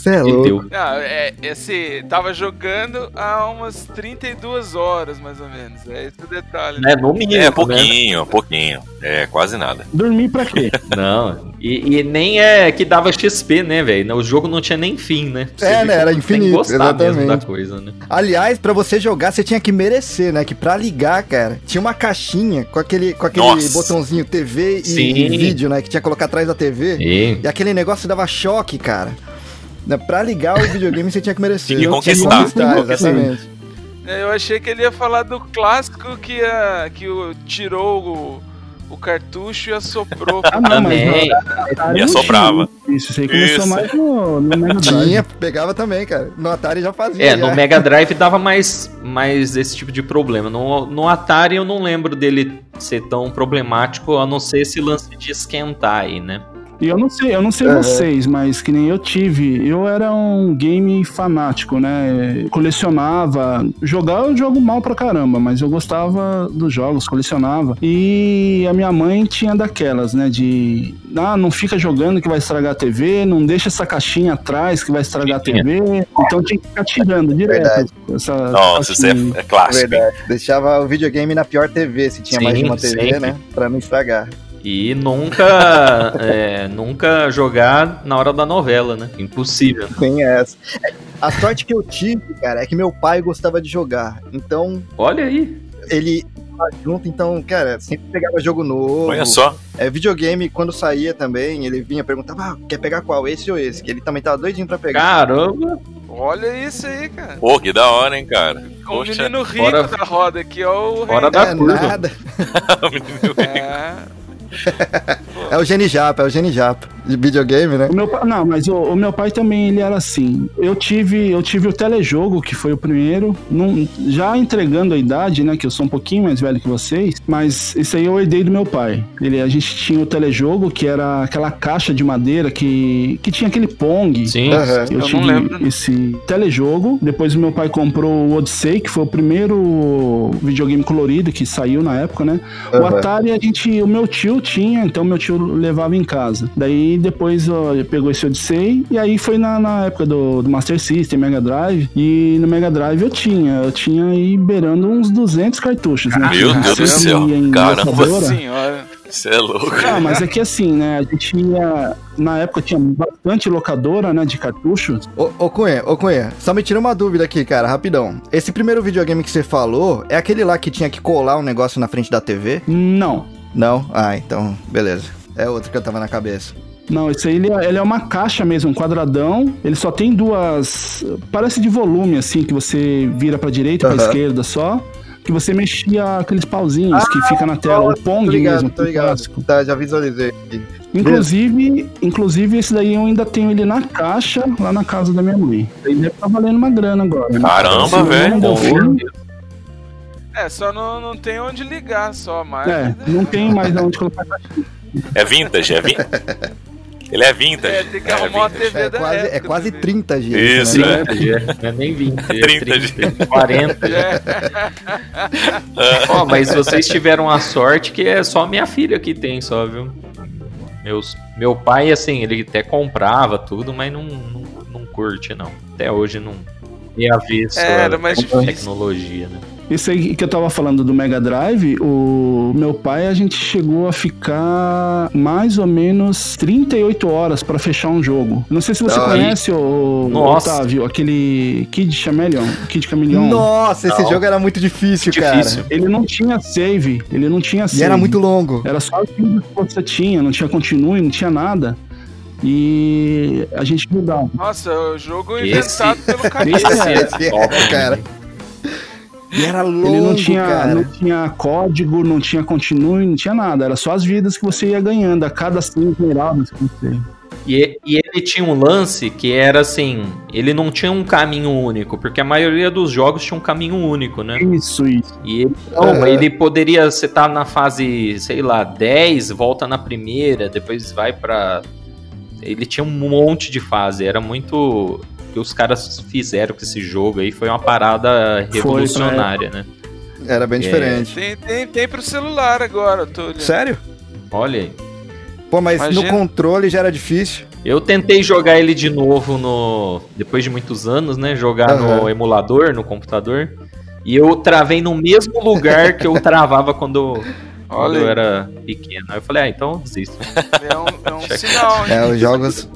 Você é louco. Não, é, esse tava jogando há umas 32 horas, mais ou menos. É esse o detalhe. Né, no mínimo, É, né? pouquinho, pouquinho. É, quase nada. Dormir pra quê? Não, e, e nem é que dava XP, né, velho? O jogo não tinha nem fim, né? É, ver né, como era tem que infinito, gostar mesmo da exatamente. coisa, né? Aliás, pra você jogar, você tinha que merecer, né? Que pra ligar, cara, tinha uma caixinha com aquele, com aquele Nossa. botãozinho TV e, Sim. e vídeo, né? Que tinha que colocar atrás da TV. E E aquele negócio dava choque, cara. Né, Pra ligar o videogame, você tinha que merecer. Tinha que conquistar. conquistar, exatamente. É, Eu achei que ele ia falar do clássico que, a, que o, tirou o, o cartucho e assoprou. Ah, não, mas também. no Atari E não assoprava. Isso, isso aí começou Isso. mais no, no Mega Drive. Tinha, pegava também, cara. No Atari já fazia. É, já. no Mega Drive dava mais, mais esse tipo de problema. No, no Atari eu não lembro dele ser tão problemático, a não ser esse lance de esquentar aí, né? E eu não sei, eu não sei Aham. vocês, mas que nem eu tive, eu era um game fanático, né? Colecionava, jogar eu jogo mal pra caramba, mas eu gostava dos jogos, colecionava. E a minha mãe tinha daquelas, né? De ah, não fica jogando que vai estragar a TV, não deixa essa caixinha atrás que vai estragar a TV. Então tinha que ficar tirando direto. Verdade. Essa Nossa, isso é, é clássico. Verdade. Deixava o videogame na pior TV, se tinha Sim, mais de uma TV, sempre. né? Pra não estragar. E nunca, é, nunca jogar na hora da novela, né? Impossível. Tem essa. A sorte que eu tive, cara, é que meu pai gostava de jogar. Então, Olha aí. ele tava junto, então, cara, sempre pegava jogo novo. Olha só. É, videogame, quando saía também, ele vinha perguntava, ah, quer pegar qual? Esse ou esse? Que ele também tava doidinho pra pegar. Caramba. Olha isso aí, cara. Pô, que da hora, hein, cara. O Poxa. menino rico fora- da roda aqui, ó. O Fora rei. da é curva. nada. É. É o Gene Japa, é o Gene Japa. De videogame, né? O meu não, mas o, o meu pai também ele era assim. Eu tive, eu tive o telejogo que foi o primeiro, não- já entregando a idade, né, que eu sou um pouquinho mais velho que vocês, mas isso aí eu herdei do meu pai. Ele, a gente tinha o telejogo que era aquela caixa de madeira que, que tinha aquele pong. Sim. Aham. Eu, Eu tive não lembro. esse telejogo. Depois o meu pai comprou o Odyssey, que foi o primeiro videogame colorido que saiu na época, né? O Aham. Atari, a gente, o meu tio tinha, então meu tio levava em casa. Daí depois ó, pegou esse Odyssey e aí foi na, na época do, do Master System, Mega Drive. E no Mega Drive eu tinha, eu tinha aí beirando uns 200 cartuchos, né? Meu Deus do céu, ia em caramba. locadora. Senhora. Você é louco. Ah, mas é que assim, né? A gente ia. Na época tinha bastante locadora, né? De cartuchos. Ô, ô Cunha, ô Cunha, só me tira uma dúvida aqui, cara, rapidão. Esse primeiro videogame que você falou é aquele lá que tinha que colar um negócio na frente da TV? Não. Não? Ah, então, beleza. É outro que eu tava na cabeça. Não, esse aí ele é, ele é uma caixa mesmo, um quadradão. Ele só tem duas. Parece de volume, assim, que você vira pra direita e pra esquerda só. Que você mexia aqueles pauzinhos que fica na tela, o Pong Tô ligado, mesmo, tô ligado. clássico. Tá, já visualizei. Inclusive, inclusive, esse daí eu ainda tenho ele na caixa lá na casa da minha mãe. Ele deve estar valendo uma grana agora. né? Caramba, velho. É, só não, não tem onde ligar, só mais. É, não tem mais onde colocar. É vintage, é vintage. Ele é vintage. É, tem que arrumar uma vintage. TV É da quase, é época quase também. 30 GB. Isso, né? é. Não é nem 20, é 30, 30, 40. É. Ó, mas vocês tiveram a sorte que é só minha filha que tem, só, viu? Meus, meu pai, assim, ele até comprava tudo, mas não, não, não curte, não. Até hoje não tem a ver só É, era mais com difícil. tecnologia, né? Esse aí que eu tava falando do Mega Drive, o meu pai, a gente chegou a ficar mais ou menos 38 horas pra fechar um jogo. Não sei se você Ai. conhece o Nossa. Otávio, aquele Kid Chameleon, Kid Chameleon. Nossa, esse Não. jogo era muito difícil, Difícil. Ele não tinha save, ele não tinha save. cara. E era muito longo. Era só aquilo que você tinha, não tinha continue, não tinha nada. E a gente jogava. Nossa, o jogo Esse- inventado pelo cara. Esse é, Esse é, top, cara. E era longo, Ele não tinha, cara. não tinha código, não tinha continue, não tinha nada. Era só as vidas que você ia ganhando a cada 100 esmeraldas que você. E, e ele tinha um lance que era assim, ele não tinha um caminho único, porque a maioria dos jogos tinha um caminho único, né? Isso, isso. E ele, não, ele poderia, você tá na fase, sei lá, 10, volta na primeira, depois vai pra. Ele tinha um monte de fase, era muito. O que os caras fizeram com esse jogo aí foi uma parada revolucionária, né? Era bem É. diferente. Tem, tem, tem pro celular agora, olhando. Sério? Olha aí. Pô, mas Imagina. no controle já era difícil. Eu tentei jogar ele de novo no. Depois de muitos anos, né? Jogar no Aham. emulador, no computador. E eu travei no mesmo lugar que eu travava quando, quando Olha eu era pequeno. Aí eu falei, ah, então eu desisto. É um, é um sinal, hein? É, os jogos,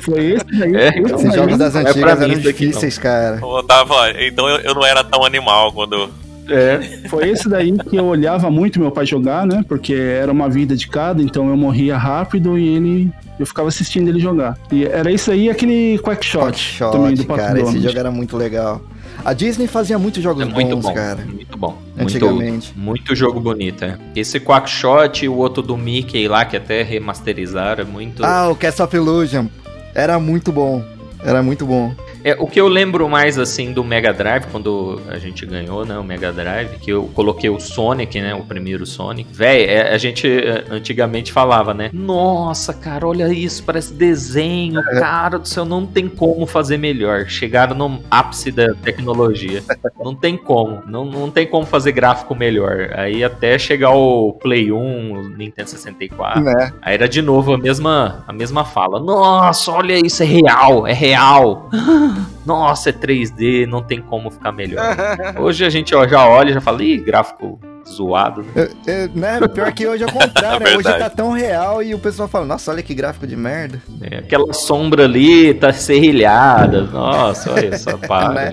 Foi esse daí. É, esse esses jogos das não é antigas mim eram difíceis, cara. Eu tava, então eu, eu não era tão animal quando. É. Foi esse daí que eu olhava muito meu pai jogar, né? Porque era uma vida de cada, então eu morria rápido e ele. Eu ficava assistindo ele jogar. E era isso aí aquele Quackshot, Quackshot, também do Pato cara, esse Donald. jogo era muito legal. A Disney fazia muitos jogos É muito bons, bom, cara. muito bom. Antigamente. Muito, muito jogo bonito, é. Esse Quackshot e o outro do Mickey lá, que até remasterizaram, é muito... Ah, o Cast of Illusion. Era muito bom. Era muito bom. É, o que eu lembro mais, assim, do Mega Drive, quando a gente ganhou, né, o Mega Drive, que eu coloquei o Sonic, né, o primeiro Sonic. Véi, é, a gente é, antigamente falava, né, nossa, cara, olha isso, parece desenho, cara do céu, não tem como fazer melhor. Chegaram no ápice da tecnologia. Não tem como, não, não tem como fazer gráfico melhor. Aí até chegar o Play 1, o Nintendo 64, Né? Aí era de novo a mesma, a mesma fala. Nossa, olha isso, é real, é real. Nossa, é 3D, não tem como ficar melhor. Hoje a gente ó, já olha e já fala, ih, gráfico zoado. É, né? Pior que hoje é o contrário, né? Hoje tá tão real e o pessoal fala, nossa, olha que gráfico de merda. É, aquela sombra ali tá serrilhada. Nossa, olha só, para.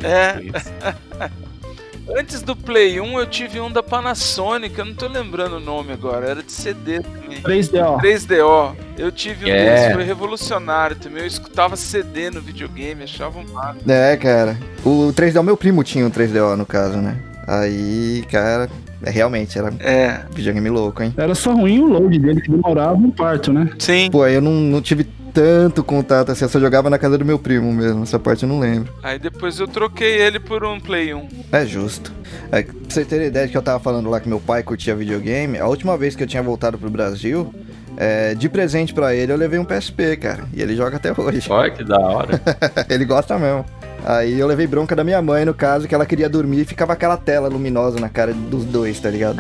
Antes do Play 1, eu tive um da Panasonic, eu não tô lembrando o nome agora, era de CD também. 3DO. 3DO. Eu tive um É. desse, foi revolucionário também. Eu escutava CD no videogame, achava um máximo. É, cara. O 3DO, meu primo tinha um 3DO no caso, né? Aí, cara, é, realmente era É. videogame louco, hein? Era só ruim o load dele, que demorava um parto, né? Sim. Pô, eu não, não tive tanto contato assim, eu só jogava na casa do meu primo mesmo, essa parte eu não lembro. Aí depois eu troquei ele por um Play 1. É justo. É, pra você ter ideia de que eu tava falando lá que meu pai curtia videogame, a última vez que eu tinha voltado pro Brasil, é, de presente pra ele eu levei um PSP, cara. E ele joga até hoje. Olha que da hora. ele gosta mesmo. Aí eu levei bronca da minha mãe, no caso, que ela queria dormir e ficava aquela tela luminosa na cara dos dois, tá ligado?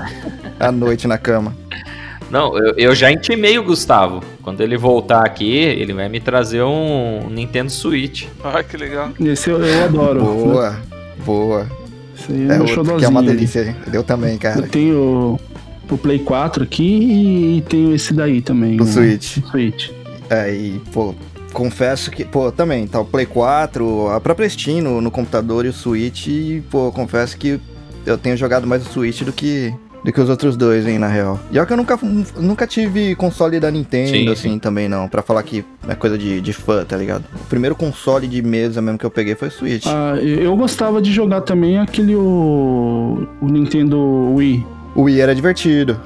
À noite na cama. Não, eu, eu já intimei o Gustavo. Quando ele voltar aqui, ele vai me trazer um Nintendo Switch. Olha que legal. Esse eu, eu adoro. Boa, boa. Esse aí É é, um outro que é uma delícia, hein? Eu também, cara. Eu tenho o Play 4 aqui e tenho esse daí também. O Switch. o Switch. É, e, pô, confesso que, pô, também, tá o Play 4, a própria Steam no, no computador e o Switch, e, pô, confesso que eu tenho jogado mais o Switch do que, do que os outros dois, hein, na real. E é que eu nunca, nunca tive console da Nintendo, Sim, assim, sim. também não, pra falar que é coisa de, de fã, tá ligado? O primeiro console de mesa mesmo que eu peguei foi o Switch. Ah, eu gostava de jogar também aquele o, o Nintendo Wii. O Wii era divertido.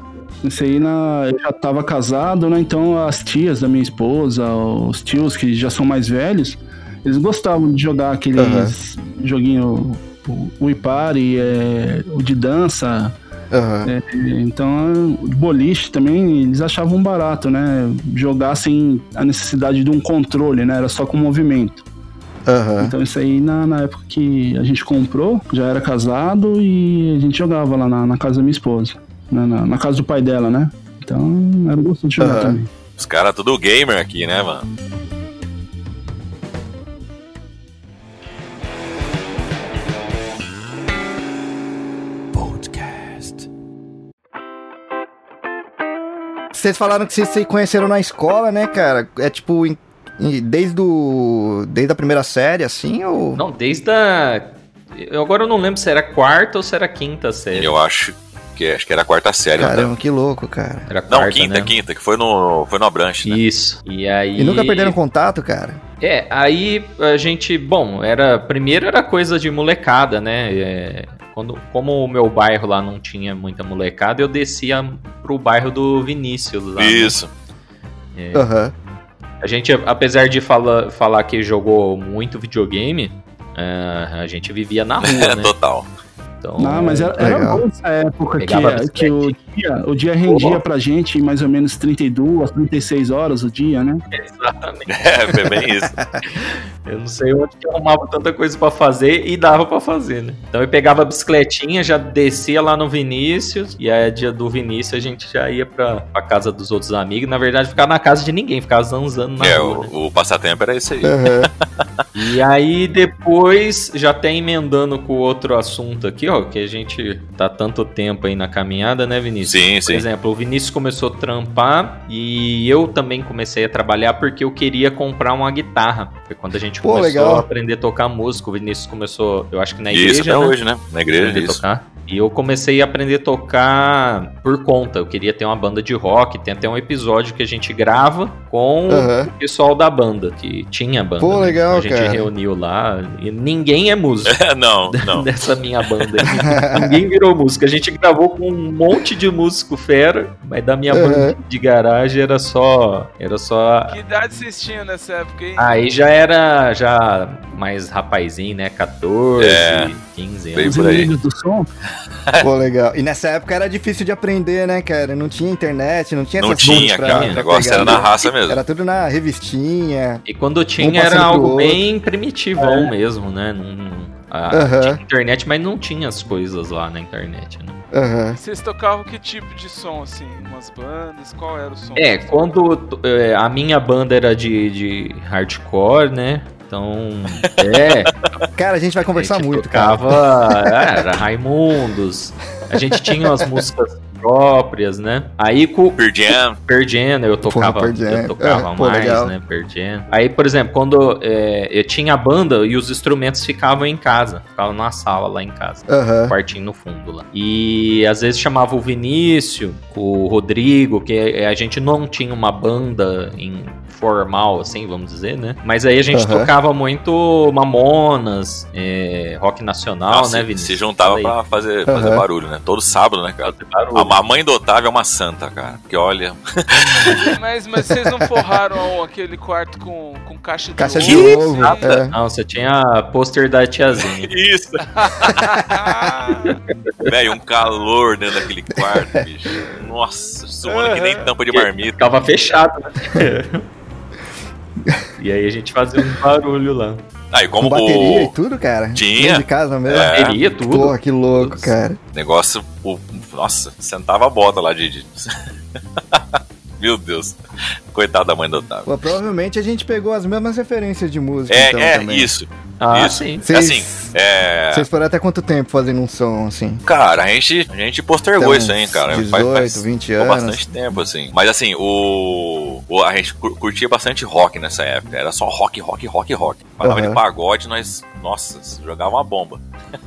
Esse aí na, eu já tava casado, né? Então as tias da minha esposa, os tios que já são mais velhos, eles gostavam de jogar aqueles joguinho, o Wii Party, é, o de dança. Aham. é, então, boliche também, eles achavam barato, né? Jogar sem a necessidade de um controle, né? Era só com movimento. Aham. Então isso aí na, na época que a gente comprou, já era casado e a gente jogava lá na, na casa da minha esposa. né, Na, na casa do pai dela, né? Então era gostoso de jogar Aham. também. Os caras tudo gamer aqui, né, mano? Vocês falaram que vocês se conheceram na escola, né, cara? É tipo, em- em- desde, o, desde a primeira série, assim, ou... Não, desde a. Eu agora eu não lembro se era quarta ou se era quinta série. Eu acho que acho que era a quarta série. Caramba, Então. que louco, cara. Era Não, quarta, quinta, né? quinta, que foi no, foi no Abranche, né? Isso. E aí. E nunca perderam contato, cara? É, aí a gente, bom, era primeiro era coisa de molecada, né? É, quando, como o meu bairro lá não tinha muita molecada, eu descia pro bairro do Vinícius lá. né? Isso. Aham. A gente, apesar de fala, falar que jogou muito videogame, é, a gente vivia na rua, É, né? total. Então, Não, mas era, era Legal. bom essa época que, Pegava que o, dia, o dia rendia pra gente mais ou menos 32, 36 horas o dia, né? exatamente. É, foi bem isso. Eu não sei onde que arrumava tanta coisa pra fazer e dava pra fazer, né? Então eu pegava a bicicletinha, já descia lá no Vinícius, e aí dia do Vinícius a gente já ia pra, pra casa dos outros amigos. Na verdade, ficava na casa de ninguém, ficava zanzando na É, rua, né? o, o passatempo era esse aí. Aham. E aí depois, já até emendando com o outro assunto aqui, ó, que a gente tá tanto tempo aí na caminhada, né, Vinícius? Sim, Por sim. exemplo, o Vinícius começou a trampar e eu também comecei a trabalhar porque eu queria comprar uma guitarra. Foi quando a gente Pô, começou legal. a aprender a tocar música. O Vinícius começou, eu acho que na Isso igreja, até né? hoje, né? Na igreja, isso. tocar. E eu comecei a aprender a tocar por conta. Eu queria ter uma banda de rock. Tem até um episódio que a gente grava com Aham. o pessoal da banda, que tinha banda. Pô, né? legal, A gente cara. reuniu lá e ninguém é músico. não, não. Dessa minha banda aí. Ninguém virou músico. A gente gravou com um monte de músico fera, mas da minha banda de garagem era só. Era só. Que idade vocês tinham nessa época aí? Aí já era já mais rapazinho, né? 14, É. 15 Bem anos. Os por aí. do som. Pô, legal. E nessa época era difícil de aprender, né, cara? Não tinha internet, não tinha Não essas tinha, pra- cara. O negócio pegar. era na raça mesmo. Era tudo na revistinha. E quando Um tinha passando era algo bem primitivão mesmo, né? Não, a-. Tinha internet, mas não tinha as coisas lá na internet, né? Aham. Vocês tocavam que tipo de som, assim? Umas bandas? Qual era o som? É, quando é, a minha banda era de, de hardcore, né? Então, é, Cara, a gente vai a conversar gente muito, cara. tocava, é, era Raimundos. A gente tinha umas músicas próprias, né? Aí com o Pearl Jam. Eu tocava, Jam. eu tocava pô, mais, legal. né? Jam. Aí, por exemplo, quando é, eu tinha a banda e os instrumentos ficavam em casa, ficavam numa sala lá em casa. Quartinho no fundo lá. E às vezes chamava o Vinícius, o Rodrigo, que a gente não tinha uma banda em formal, assim, vamos dizer, né? Mas aí a gente Aham. tocava muito Mamonas, é, rock nacional, Nossa, né, se- Vinícius? se juntava pra fazer, fazer barulho, né? Todo sábado, né, cara? A, a mãe do Otávio é uma santa, cara. Porque olha. Mas, mas vocês não forraram aquele quarto com, com caixa de Caixa ovo? de ovo. É. Não, você tinha pôster da tiazinha. Isso! Velho, um calor dentro daquele quarto, bicho. Nossa, suando que nem tampa de marmita. Ficava fechado, né? e aí a gente fazia um barulho lá. Ah, e Com como bateria e o tudo, cara. Tinha. Dentro de casa mesmo. É. Bateria, tudo. Porra, que louco, Tudo. cara. negócio. o- nossa, sentava a bota lá de. Meu Deus. Coitado da mãe do Otávio. Pô, provavelmente a gente pegou as mesmas referências de música, É, então, é, também. isso. Ah, isso. sim. Vocês- Assim, é. Vocês foram até quanto tempo fazendo um som, assim? Cara, a gente, a gente postergou Então, isso aí, cara. 18, 20 ficou anos. bastante tempo, assim. Mas assim, o, o- A gente cur- curtia bastante rock nessa época. Era só rock, rock, rock, rock. Falava Aham. de pagode, nós. Nossa, jogava uma bomba.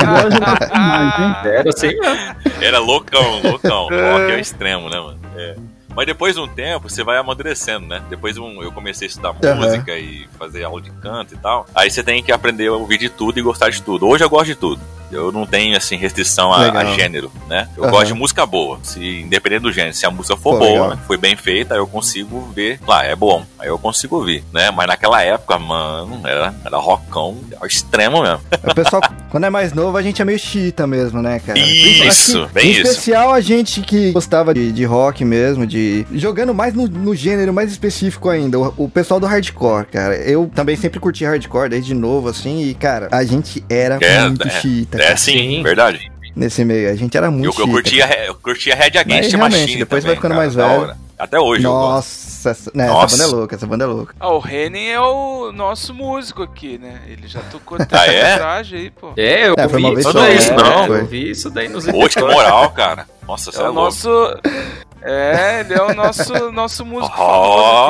Hein? Era assim mesmo. Era loucão, loucão. rock é o extremo, né, mano? É. Mas depois de um tempo, você vai amadurecendo, né? Depois um, eu comecei a estudar Aham. música e fazer aula de canto e tal. Aí você tem que aprender a ouvir de tudo e gostar de tudo. Hoje eu gosto de tudo. Eu não tenho, assim, restrição a, a gênero, né? Eu Aham. gosto de música boa. Se, independente do gênero. Se a música for Pô, boa, né, foi bem feita, eu consigo ver. Lá, é bom. Aí eu consigo ouvir, né? Mas naquela época, mano, era, era rockão ao extremo mesmo. O pessoal, quando é mais novo, a gente é meio chita mesmo, né, cara? Isso, bem em isso. especial a gente que gostava de, de rock mesmo, de. Jogando mais no, no gênero mais específico ainda. O, o pessoal do hardcore, cara. Eu também sempre curti hardcore desde novo, assim, e, cara, a gente era É, muito é, chita, É cara, sim, verdade. nesse meio. A gente era muito Eu, eu chita. curtia, eu curtia Red Against realmente, Machine depois também, vai ficando cara, mais velho. Até hoje eu. Nossa, essa, né, Nossa. essa banda é louca, essa banda é louca. Ah, o Renin é o nosso músico aqui, né? Ele já tocou até Ah, é? traje aí, pô. É, eu É, vi uma vez isso só, daí, isso não, foi. Eu vi isso daí nos Pô, que moral, cara. Nossa, você É é o louco. nosso. É, ele é o nosso, nosso músico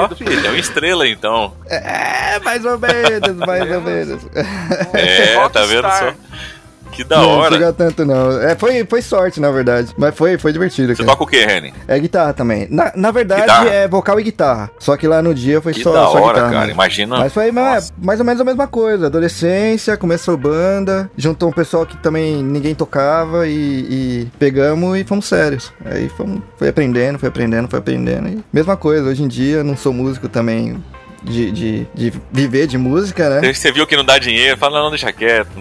do filho, é uma estrela então. É, mais ou menos, mais ou menos. É, tá vendo só? Que da não, hora. Não tanto, não. É, foi, foi sorte, na verdade. Mas foi, foi divertido, Você cara. toca o que, Reni? É guitarra também. Na, na verdade, Guitarra? é vocal e guitarra. Só que lá no dia foi Que só, da só hora, guitarra. cara. mesmo. Imagina. Mas foi Nossa. é, mais ou menos a mesma coisa. Adolescência, começou banda, juntou um pessoal que também ninguém tocava e, e pegamos e fomos sérios. Aí fomos, foi aprendendo, foi aprendendo, foi aprendendo. E mesma coisa, hoje em dia não sou músico também de, de, de viver de música, né? Você viu que não dá dinheiro, fala, não, não, deixa quieto.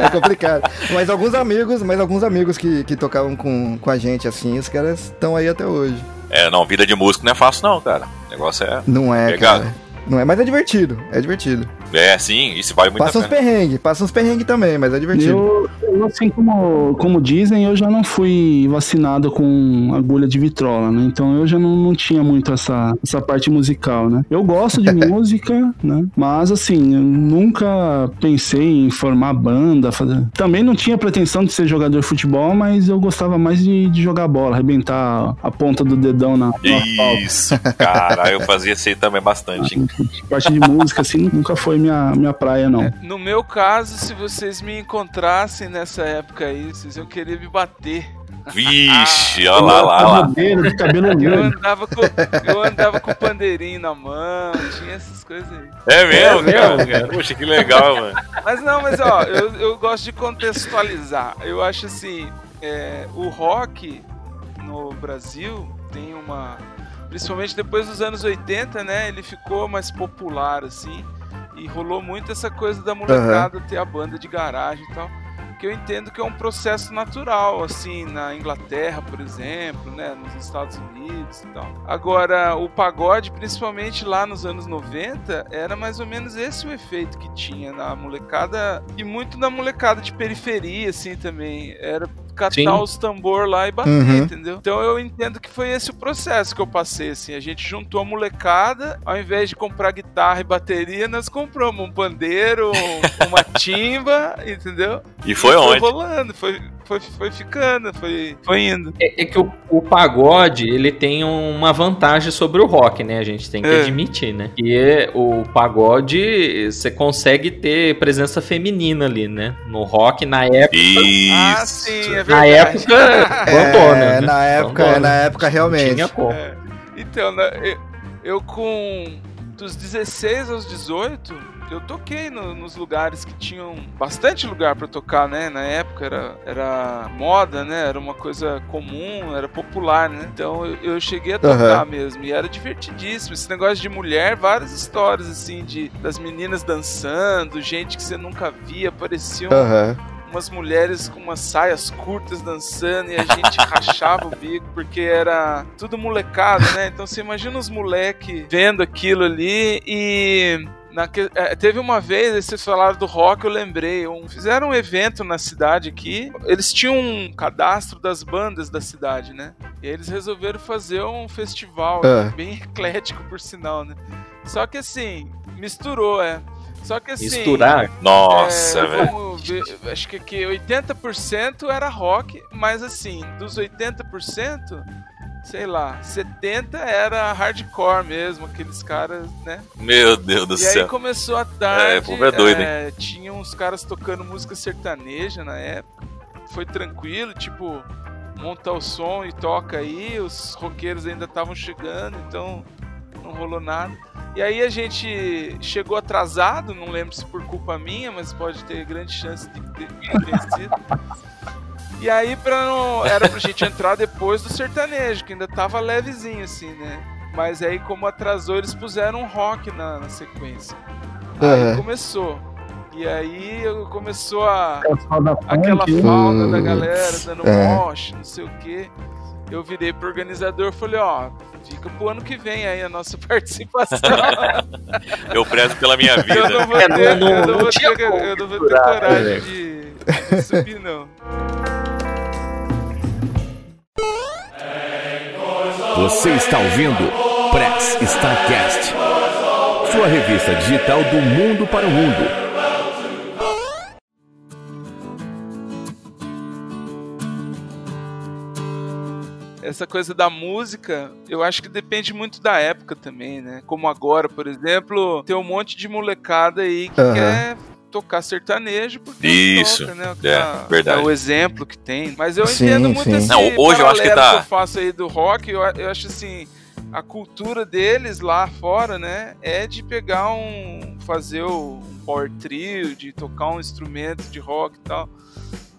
É complicado. Mas alguns amigos, mas alguns amigos que, que tocavam com, com a gente assim, os caras estão aí até hoje. É, não, vida de músico não é fácil, não, cara. O negócio é. Não é, Pegado. cara. Não é, mas é divertido. É divertido. É, sim, isso vale muito Passa a uns pena. perrengues, passa uns perrengues também, mas é divertido. Eu, eu, assim como, como dizem, eu já não fui vacinado com agulha de vitrola, né? Então eu já não, não tinha muito essa, essa parte musical, né? Eu gosto de música, né? Mas assim, eu nunca pensei em formar banda. Fazer... Também não tinha pretensão de ser jogador de futebol, mas eu gostava mais de, de jogar bola, arrebentar a ponta do dedão na, asfalto. Isso, cara, eu fazia isso aí também bastante. hein? Parte de música, assim, nunca foi minha, minha praia, não. No meu caso, se vocês me encontrassem nessa época aí, vocês iam querer me bater. Vixe, olha lá, lá, lá. Cabelo, cabelo Eu andava com, eu andava com pandeirinho na mão, tinha essas coisas aí. É mesmo, É cara? mesmo, Poxa, que legal, mano. Mas não, mas ó, eu, eu gosto de contextualizar. Eu acho assim, é, o rock no Brasil tem uma. Principalmente depois dos anos 80, né? Ele ficou mais popular, assim. E rolou muito essa coisa da molecada ter a banda de garagem e tal. Que eu entendo que é um processo natural, assim, na Inglaterra, por exemplo, né? Nos Estados Unidos e tal. Agora, o pagode, principalmente lá nos anos 90, era mais ou menos esse o efeito que tinha na molecada. E muito na molecada de periferia, assim, também. Era catar Sim. os tambor lá e bater, Uhum. entendeu? Então eu entendo que foi esse o processo que eu passei, assim. A gente juntou a molecada, ao invés de comprar guitarra e bateria, nós compramos um pandeiro, um- uma timba, entendeu? E foi E onde? Foi rolando, foi, foi, foi ficando, foi, foi indo. É, é que o, o pagode, ele tem uma vantagem sobre o rock, né? A gente tem que É. admitir, né? Que é, o pagode, você consegue ter presença feminina ali, né? No rock, na época... Ah, Isso. sim, é verdade. Na época, bandona, É, né? na época, Bandona. na época realmente. Tinha como. É. Então, eu, eu com dos 16 aos 18, eu toquei no- nos lugares que tinham bastante lugar pra tocar, né? Na época era, era moda, né? Era uma coisa comum, era popular, né? Então eu, eu cheguei a tocar Aham. mesmo e era divertidíssimo. Esse negócio de mulher, várias histórias assim de das meninas dançando, gente que você nunca via, pareciam Aham. Umas mulheres com umas saias curtas dançando e a gente rachava o bico porque era tudo molecado, né? Então você imagina os moleque vendo aquilo ali e naque- é, teve uma vez, aí vocês falaram do rock, eu lembrei, um- fizeram um evento na cidade aqui, eles tinham um cadastro das bandas da cidade, né? E aí eles resolveram fazer um festival, Ah. bem eclético por sinal, né? Só que assim, misturou, é. Só que assim, Misturar. Nossa, é, velho. ver, acho que aqui 80% era rock, mas assim, dos 80%, sei lá, 70% era hardcore mesmo, aqueles caras, né? Meu Deus do E aí céu. começou a tarde, É, o povo é doido, hein? é, tinha uns caras tocando música sertaneja na época, foi tranquilo, tipo, monta o som e toca aí, os roqueiros ainda estavam chegando, então não rolou nada. E aí a gente chegou atrasado, não lembro se por culpa minha, mas pode ter grande chance de ter, de ter sido. E aí pra não, era pra gente entrar depois do sertanejo, que ainda tava levezinho assim, né? Mas aí como atrasou, eles puseram um rock na, na sequência. Aí Aham. começou. E aí começou a aquela funk, falda da galera dando é. moche, não sei o que. Eu virei pro organizador e falei, ó, fica pro ano que vem aí a nossa participação. Eu prezo pela minha eu vida. não vou É, ter, não- eu não ter, eu não vou ter coragem né? de, de subir, não. Você está ouvindo Press Starcast, sua revista digital do mundo para o mundo. Essa coisa da música, eu acho que depende muito da época também, né? Como agora, por exemplo, tem um monte de molecada aí que Aham. quer tocar sertanejo porque Isso, toca, né? é, A- verdade. É o exemplo que tem. Mas eu Sim, entendo muito sim. esse Não, hoje eu acho que tá- eu faço aí do rock, eu, eu acho assim, a cultura deles lá fora, né, é de pegar um fazer o- um power trio, de tocar um instrumento de rock e tal.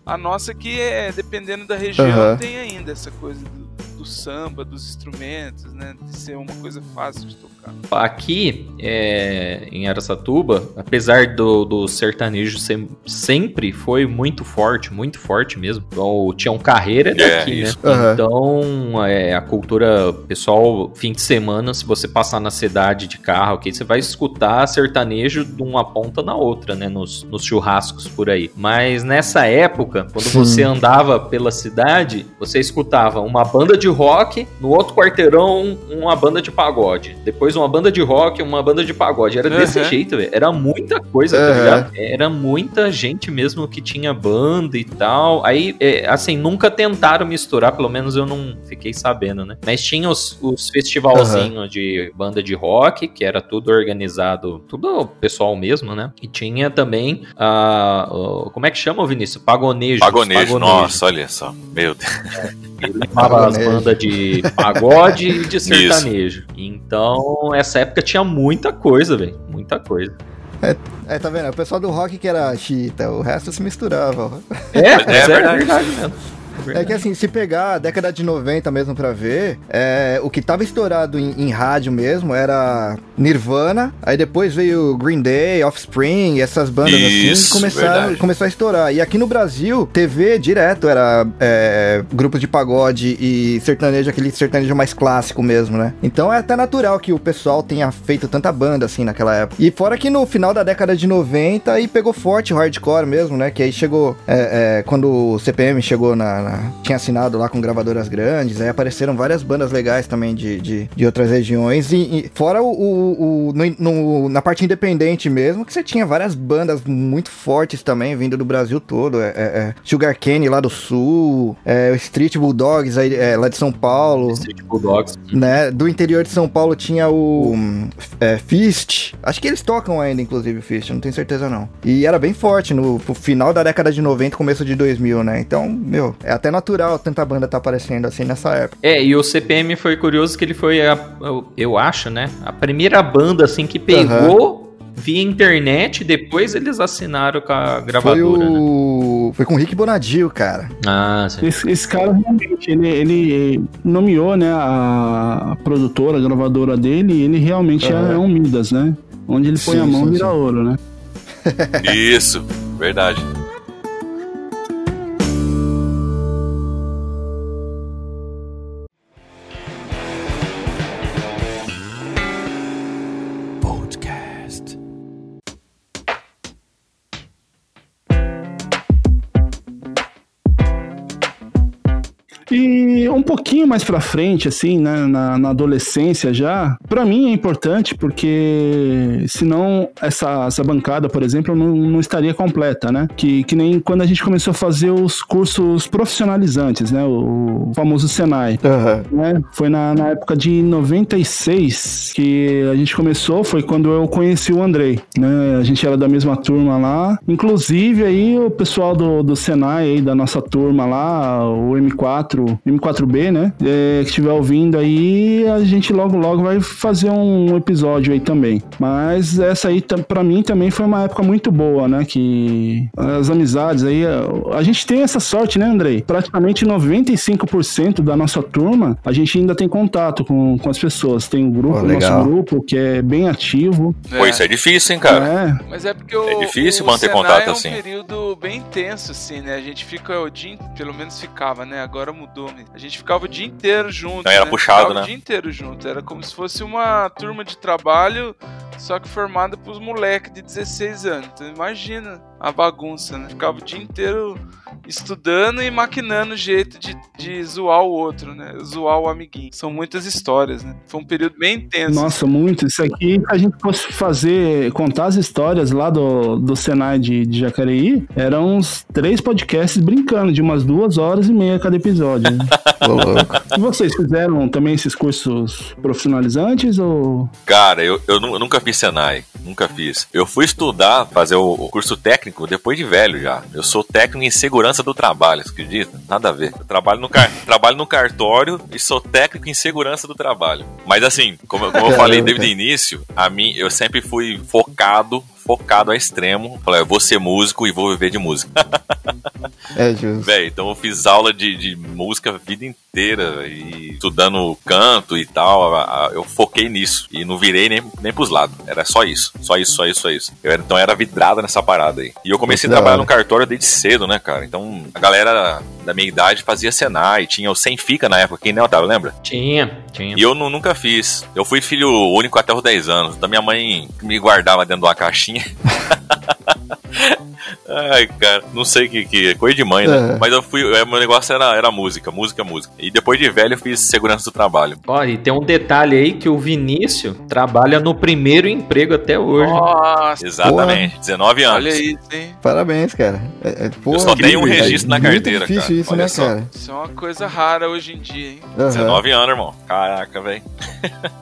A nossa aqui é, dependendo da região, Aham. tem ainda essa coisa do, do samba, dos instrumentos, né, de ser uma coisa fácil de tocar. Aqui é, em Aracatuba, apesar do, do sertanejo sem- sempre foi muito forte, muito forte mesmo. Então, o Tião Carreira é É, daqui, isso. né? Aham. Então, é, a cultura, pessoal, fim de semana, se você passar na cidade de carro, ok, você vai escutar sertanejo de uma ponta na outra, né? Nos, nos churrascos por aí. Mas nessa época, quando Sim. você andava pela cidade, você escutava uma banda de rock, no outro quarteirão, uma banda de pagode. Depois uma banda de rock, uma banda de pagode. Era desse Aham. jeito, velho. Era muita coisa, tá Aham. ligado? Era muita gente mesmo que tinha banda e tal. Aí, é, assim, nunca tentaram misturar, pelo menos eu não fiquei sabendo, né? Mas tinha os, os festivalzinhos de banda de rock, que era tudo organizado, tudo pessoal mesmo, né? E tinha também, a, o- como é que chama, Vinícius? Pagonejo. Pagonejo, nossa, olha só. Meu Deus. Ele levava as bandas de pagode e de sertanejo. Então, essa época tinha muita coisa, velho. Muita coisa. É, tá vendo? O pessoal do rock que era chita, o resto se misturava. ó. É, Mas é verdade. mesmo. É que assim, se pegar a década de 90 mesmo pra ver, é, o que tava estourado em, em rádio mesmo era Nirvana, aí depois veio Green Day, Offspring, essas bandas assim, Isso, que começaram, começou a estourar. E aqui no Brasil, TV direto era é, grupos de pagode e sertanejo, aquele sertanejo mais clássico mesmo, né? Então é até natural que o pessoal tenha feito tanta banda assim naquela época. E fora que no final da década de 90 aí pegou forte o hardcore mesmo, né? Que aí chegou, é, é, quando o CPM chegou na, na- tinha assinado lá com gravadoras grandes, aí apareceram várias bandas legais também de, de, de outras regiões. E, e fora o, o- o- no- no- na parte independente mesmo, que você tinha várias bandas muito fortes também, vindo do Brasil todo. É, é, é Sugar Cane lá do Sul, é, o Street Bulldogs aí, é, lá de São Paulo Street Bulldogs. né? Do interior de São Paulo tinha o é, Fist. Acho que eles tocam ainda, inclusive, o Fist, não tenho certeza não. E era bem forte no, no final da década de 90, começo de 2000, né? Então, meu, é até natural tanta banda tá aparecendo assim nessa época. É, e o CPM foi curioso que ele foi, a, eu- acho, né? A primeira banda, assim, que pegou via internet, depois eles assinaram com a Foi gravadora, né? o... Foi com o Rick Bonadio, cara. Ah, sim. Esse, esse cara realmente, ele, ele nomeou, né, a, produtora, a gravadora dele, e ele realmente é, Aham. é um Midas, né? Onde ele põe Sim, a mão sim, vira sim. ouro, né? Isso, verdade. Pouquinho mais pra frente, assim, né, na, na adolescência já, pra mim é importante porque senão essa, essa bancada, por exemplo, não, não estaria completa, né? Que, que nem quando a gente começou a fazer os cursos profissionalizantes, né? O, famoso Senai. Aham. né? Foi na, na época de 96 que a gente começou, foi quando eu conheci o Andrei, né? A gente era da mesma turma lá. Inclusive aí o pessoal do, do Senai aí, da nossa turma lá, o M4, M4B, né? É, que estiver ouvindo aí, a gente logo logo vai fazer um episódio aí também. Mas essa aí pra mim também foi uma época muito boa, né? Que as amizades aí, a- a gente tem essa sorte, né, Andrei? Praticamente 95% da nossa turma, a gente ainda tem contato com, com as pessoas. Tem um grupo, Pô, o legal. nosso grupo, que é bem ativo. Pô, isso é difícil, hein, cara? É, Mas é porque o, É difícil o manter Senai contato é um assim. período bem intenso, assim, né? A gente fica o dia, pelo menos ficava, né? Agora mudou. né? A gente ficava o dia inteiro junto. Não, era né? puxado, ficava né? o dia inteiro junto. Era como se fosse uma turma de trabalho, só que formada pros moleques de 16 anos. Então imagina a bagunça, né? Ficava o dia inteiro estudando e maquinando jeito de, de zoar o outro, né? Zoar o amiguinho. São muitas histórias, né? Foi um período bem intenso. Nossa, muito. Isso aqui, se a gente fosse fazer, contar as histórias lá do, do Senai de, de Jacareí, eram uns três podcasts brincando, de umas duas horas e meia cada episódio. né? Louco. e vocês fizeram também esses cursos profissionalizantes ou... Cara, eu, eu eu nunca fiz Senai, nunca fiz. Eu fui estudar, fazer o, o curso técnico depois de velho já. Eu sou técnico em segurança do trabalho, você acredita? Nada a ver. Eu trabalho no, car trabalho no cartório e sou técnico em segurança do trabalho. Mas assim, como, como eu falei desde o início, a mim, eu sempre fui focado focado a extremo. Falei, eu vou ser músico e vou viver de música. É justo. Véi, então eu fiz aula de, de música a vida inteira e estudando canto e tal. a- a- Eu foquei nisso e não virei nem, nem pros lados. Era só isso. Só isso, só isso, só isso. Eu era, então eu era vidrada nessa parada aí. E eu comecei a trabalhar no cartório desde cedo, né, cara? Então a galera da minha idade fazia Senai, tinha o Sem Fica na época. Quem não, Otávio, lembra? Tinha, tinha. E eu nu- nunca fiz. Eu fui filho único até os 10 anos. Da minha mãe me guardava dentro de uma caixinha. ね。Ai, cara, não sei o que, que é coisa de mãe, né? É. Mas eu fui, é, meu negócio era, era música, música, música. E depois de velho eu fiz segurança do trabalho. Ó, e tem um detalhe aí que o Vinícius trabalha no primeiro emprego até hoje. Nossa, Exatamente, 19 anos. olha isso, hein? Parabéns, cara. É, é, porra, só tenho um registro na Muito carteira, difícil cara. isso, Olha né, só. cara? Isso é uma coisa rara hoje em dia, hein? Aham. 19 anos, irmão. Caraca, velho.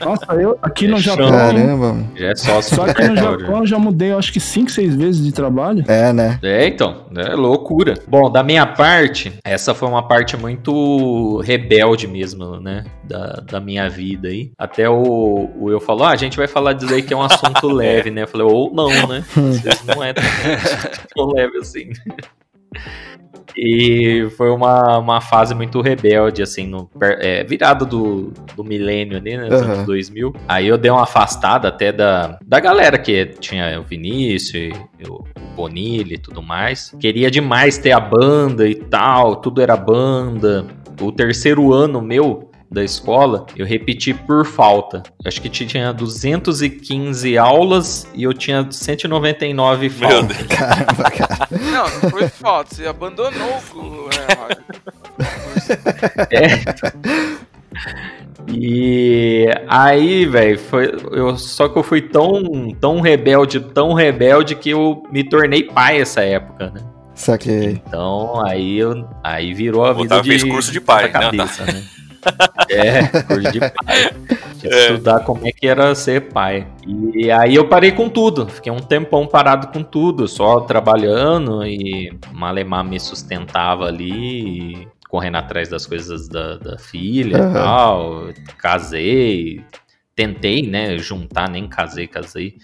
Nossa, eu aqui no É Japão. Caramba, é Só do que no. Japão eu já mudei, eu acho que 5, 6 vezes de trabalho. É, né? É, então, é loucura. Bom, da minha parte, essa foi uma parte muito rebelde mesmo, né? Da, da minha vida aí. Até o, o eu falou, ah, a gente vai falar disso aí que é um assunto leve, né? Eu falei, ou não, né? Às vezes não é tão, tão leve assim. E foi uma, uma fase muito rebelde, assim, no, é, virada do, do milênio ali, né? Dos Aham. anos 2000. Aí eu dei uma afastada até da, da galera que tinha o Vinícius, e o Bonilha e tudo mais. Queria demais ter a banda e tal, tudo era banda. O terceiro ano meu da escola, eu repeti por falta. Acho que tinha 215 aulas e eu tinha 199 Meu faltas. Deus. Caramba, cara. Não, não foi falta, você abandonou o. É, Roger. É. E aí, velho, foi eu só que eu fui tão tão rebelde, tão rebelde que eu me tornei pai essa época, né? Saquei. Então, aí eu aí virou a vida Otávio de fez curso de pai, né, cabeça, né? É, curso de pai. Tinha que É. estudar como é que era ser pai. E aí eu parei com tudo. Fiquei um tempão parado com tudo, só trabalhando e Malemar me sustentava ali, e correndo atrás das coisas da, da filha e tal. Casei, tentei, né, juntar, nem casei, casei.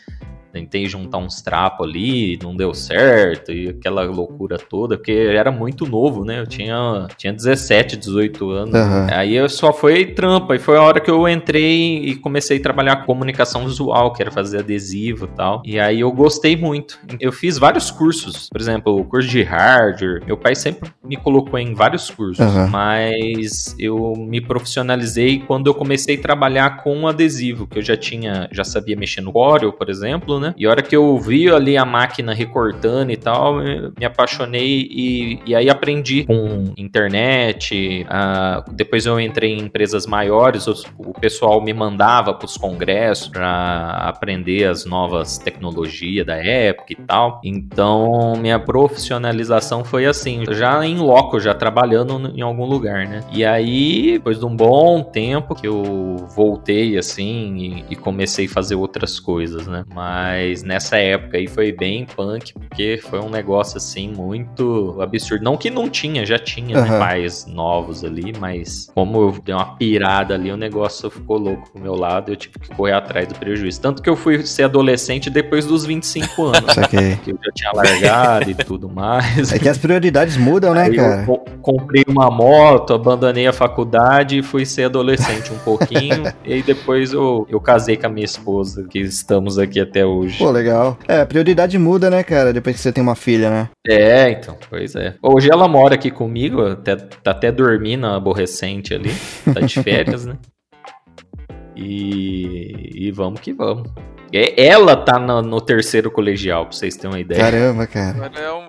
Tentei juntar uns trapos ali, não deu certo, e aquela loucura toda, porque era muito novo, né? Eu tinha, tinha 17, 18 anos. Aham. Aí eu só foi trampa, e foi a hora que eu entrei e comecei a trabalhar com comunicação visual, que era fazer adesivo e tal. E aí eu gostei muito. Eu fiz vários cursos, por exemplo, o curso de hardware. Meu pai sempre me colocou em vários cursos, Aham. mas eu me profissionalizei quando eu comecei a trabalhar com adesivo, que eu já tinha, já sabia mexer no Corel, por exemplo, né? E a hora que eu vi ali a máquina recortando e tal, me apaixonei e, e aí aprendi com internet. depois eu entrei em empresas maiores, os- o pessoal me mandava para os congressos para aprender as novas tecnologias da época e tal. Então minha profissionalização foi assim, já em loco, já trabalhando em algum lugar, né? E aí, depois de um bom tempo que eu voltei assim e, e comecei a fazer outras coisas, né? Mas nessa época aí foi bem punk, porque foi um negócio assim muito absurdo. Não que não tinha, já tinha né, Aham. pais novos ali, mas como eu dei uma pirada ali, o negócio ficou louco pro meu lado, eu tive que correr atrás do prejuízo. Tanto que eu fui ser adolescente depois dos 25 anos. Saquei. Que eu já tinha largado e tudo mais. É que as prioridades mudam, né, Aí cara? eu co- comprei uma moto, abandonei a faculdade e fui ser adolescente um pouquinho. e aí depois eu, eu casei com a minha esposa, que estamos aqui até hoje. Pô, legal. É, a prioridade muda, né, cara? Depois que você tem uma filha, né? É, então, pois é. Hoje ela mora aqui comigo, até, tá até dormindo, aborrecente ali. Tá de férias, né? E, e vamos que vamos. É- Ela tá no, no terceiro colegial, pra vocês terem uma ideia. Caramba, cara. É um-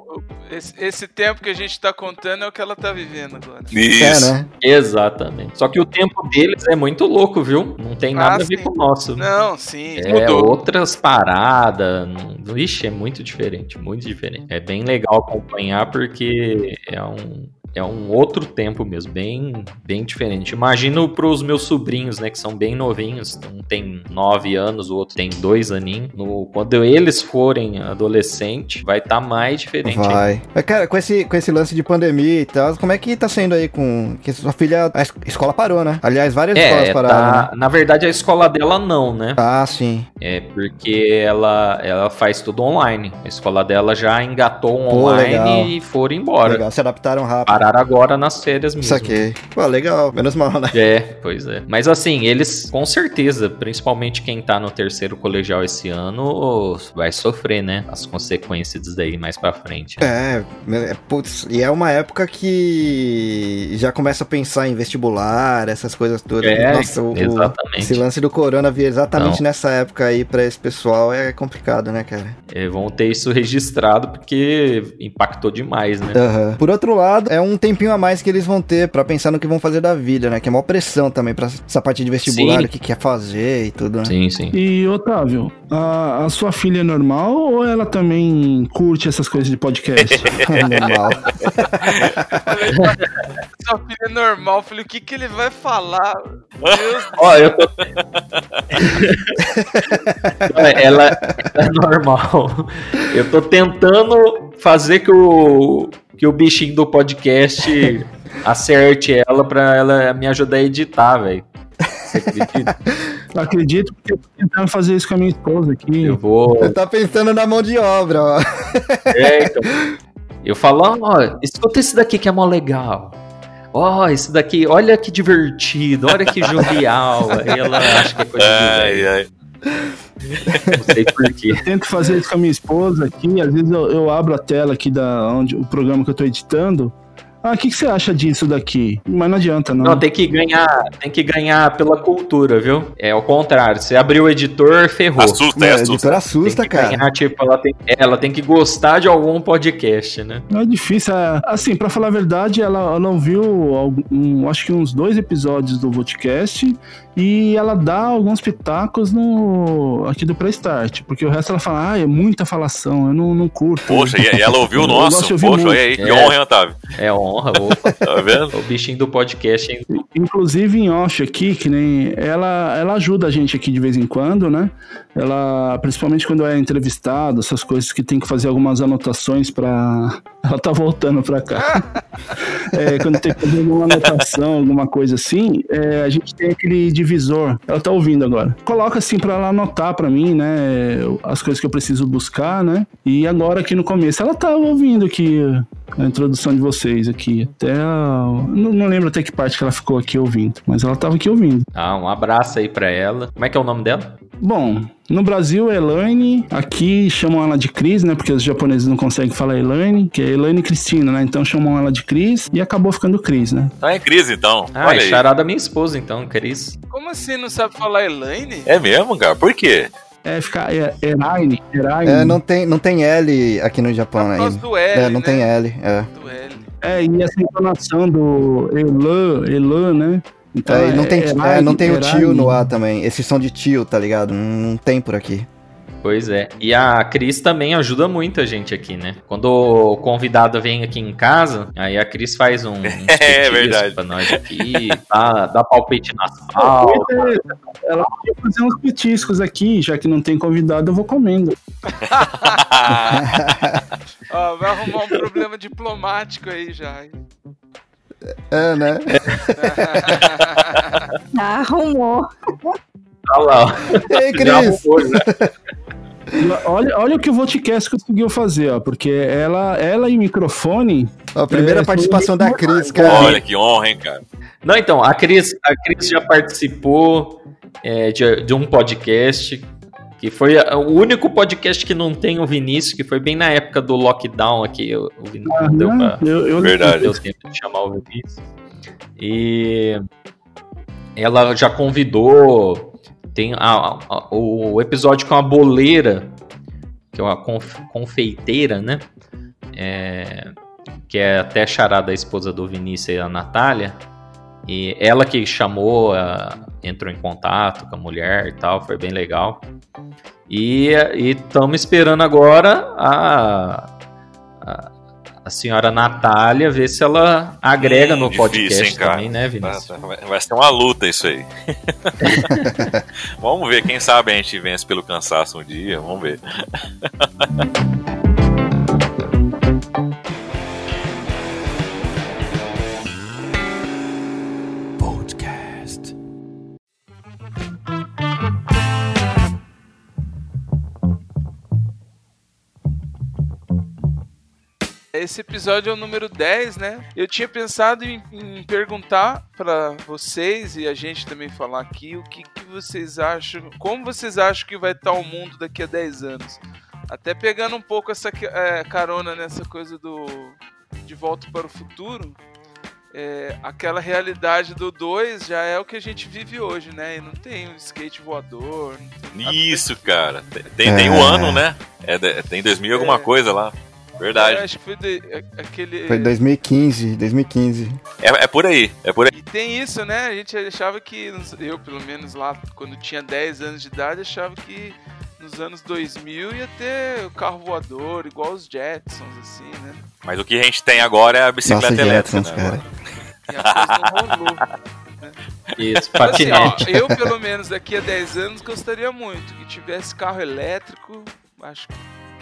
esse, esse tempo que a gente tá contando é o que ela tá vivendo agora. É, Isso. né? Exatamente. Só que o tempo deles é muito louco, viu? Não tem nada Ah, a ver sim. com o nosso. Não, sim, É mudou. outras paradas. não- Ixi, é muito diferente, muito diferente. É bem legal acompanhar porque é um, é um outro tempo mesmo, bem, bem diferente. Imagino pros meus sobrinhos, né, que são bem novinhos, um tem nove anos, o outro tem dois aninhos. No, quando eles forem adolescente, vai estar tá mais diferente. Vai. Mas, cara, com esse, com esse lance de pandemia e tal, como é que tá sendo aí com. Que sua filha. A escola parou, né? Aliás, várias é, escolas pararam. Tá, né? Na verdade, a escola dela não, né? Ah, sim. É porque ela, ela faz tudo online. A escola dela já engatou um Pô, online legal. e foram embora. Legal, se adaptaram rápido. Pararam agora nas férias mesmo. Saquei. Pô, legal. Menos mal, né? É, pois é. Mas assim, eles, com certeza, principalmente quem tá no terceiro colegial esse ano, vai sofrer, né? As consequências disso daí mais pra frente. É, é, putz, e é uma época que já começa a pensar em vestibular, essas coisas todas. É, Nossa, o, exatamente. esse lance do corona vir exatamente Não. nessa época aí pra esse pessoal é complicado, né, cara? É, vão ter isso registrado porque impactou demais, né? Uhum. Por outro lado, é um tempinho a mais que eles vão ter para pensar no que vão fazer da vida, né? Que é uma pressão também para essa parte de vestibular, sim. o que quer fazer e tudo, né? Sim, sim. E, Otávio, a, a sua filha é normal ou ela também curte essas coisas de podcast? normal. sua filha é normal. Falei, o que que ele vai falar? Deus Ó, eu tô... ela é normal. Eu tô tentando fazer que o que o bichinho do podcast acerte ela pra ela me ajudar a editar, velho. Você acredita? Acredito porque eu tô tentando fazer isso com a minha esposa aqui. Eu vou. Você tá pensando na mão de obra, ó. É, então. Eu falo, ó, escuta esse daqui que é mó legal. Ó, oh, esse daqui, olha que divertido, olha que jovial. Aí ela acha que é coisa ai, de ai. Não sei porquê. Tento fazer isso com a minha esposa aqui. Às vezes eu, eu abro a tela aqui da onde o programa que eu tô editando. Ah, o que, que, você acha disso daqui? Mas não adianta, não. Não, tem que ganhar, tem que ganhar pela cultura, viu? É o contrário. Você abriu o editor, ferrou. Assusta, é, assusta. editor assusta, tem que cara. Ganhar, tipo, ela tem, ela tem que gostar de algum podcast, né? Não é difícil. É, assim, para falar a verdade, ela não viu, algum, acho que uns dois episódios do podcast e ela dá alguns pitacos no aqui do pré-start, porque o resto ela fala, ah, é muita falação, eu não, não curto. Poxa, e ela ouviu o nosso? Poxa, olha aí, que é, honra, Otávio. É honra, opa. tá vendo? O bichinho do podcast, hein? Inclusive em off aqui, que nem ela, ela ajuda a gente aqui de vez em quando, né? Ela, principalmente quando é entrevistado, essas coisas que tem que fazer algumas anotações para ela tá voltando para cá. é, quando tem que fazer alguma anotação, alguma coisa assim, é, a gente tem aquele Ela tá ouvindo agora. Coloca assim para ela anotar para mim, né? As coisas que eu preciso buscar, né? E agora aqui no começo ela tá ouvindo aqui a introdução de vocês aqui. Até a... não, não, lembro até que parte que ela ficou aqui ouvindo, mas ela tava aqui ouvindo. Ah, um abraço aí para ela. Como é que é o nome dela? Bom, no Brasil é Elaine, aqui chamam ela de Cris, né? Porque os japoneses não conseguem falar Elaine, que é Elaine Cristina, né? Então chamam ela de Cris e acabou ficando Cris, né? Tá em Cris então. Ah, Olha é charada minha esposa então, Cris. Como assim não sabe falar Elaine? É mesmo, cara? Por quê? É, fica é, Eraine, Eraine. É, não tem, não tem L aqui no Japão ainda. do L, É, não né? tem L, é. Do L. É, e essa entonação do Elan, Elan, né? Então, é, não tem, é, não tem o tio no A também. Esses são de tio, tá ligado? Não, não tem por aqui. Pois é. E a Cris também ajuda muito a gente aqui, né? Quando o convidado vem aqui em casa, aí a Cris faz um. é verdade. Pra nós aqui, dá, dá palpite na sala. Ela pode fazer uns petiscos aqui, já que não tem convidado, eu vou comendo. Ó, vai arrumar um problema diplomático aí já. É, né? Arrumou. Olha lá. Ei, Cris. Olha, olha o que o Votcast conseguiu fazer, ó, porque ela, ela e microfone. A primeira é, participação da Cris, cara. Olha que honra, hein, cara. Não, então, a Cris, a Cris já participou é, de, de um podcast que foi o único podcast que não tem o Vinícius, que foi bem na época do lockdown aqui. O Vinícius não deu pra, eu, eu Verdade. deu tempo de chamar o Vinícius. E ela já convidou tem a, a, o episódio com a boleira, que é uma conf, confeiteira, né? É, que é até charada da esposa do Vinícius e a Natália. E ela que chamou, entrou em contato com a mulher e tal, foi bem legal. E estamos esperando agora a, a, a senhora Natália, ver se ela agrega Hum, no difícil, podcast hein, cara? também, né, Vinícius? Vai, vai- vai ser uma luta isso aí. vamos ver, quem sabe a gente vence pelo cansaço um dia, vamos ver. Esse episódio é o número 10, né? Eu tinha pensado em, em perguntar pra vocês e a gente também falar aqui o que, que vocês acham, como vocês acham que vai estar o mundo daqui a 10 anos. Até pegando um pouco essa é, carona nessa coisa do De Volta para o Futuro. é, aquela realidade do 2 já é o que a gente vive hoje, né? E não tem um skate voador. não tem nada Isso, cara. Tem, tem, tem o ano, né? É, tem 2000 e alguma É. coisa lá. Eu Verdade. acho que foi de- aquele. Foi 2015, 2015. É, é por aí, é por aí. E tem isso, né? A gente achava que, eu pelo menos lá, quando tinha 10 anos de idade, achava que nos anos 2000 ia ter o carro voador, igual os Jetsons, assim, né? Mas o que a gente tem agora é a bicicleta Nossa, elétrica, Jetsons, né? cara. E a coisa não rolou. Isso, Mas, assim, ó, patinete. eu, pelo menos, daqui a 10 anos, gostaria muito que tivesse carro elétrico. Acho que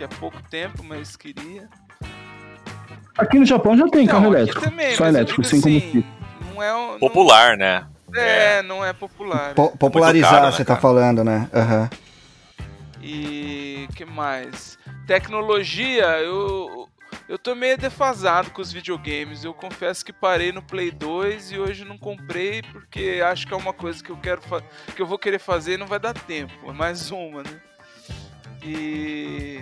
é pouco tempo, mas queria. Aqui no Japão já tem Não, carro elétrico. também, Só elétrico, sem assim, combustível. Não é não- Popular, né? é, não é popular. Po- popularizar, caro, né, você tá cara? falando, né? Aham. E que mais? Tecnologia, eu eu tô meio defasado com os videogames. Eu confesso que parei no Play 2 e hoje não comprei porque acho que é uma coisa que eu quero que eu vou querer fazer e não vai dar tempo. É mais uma, né? E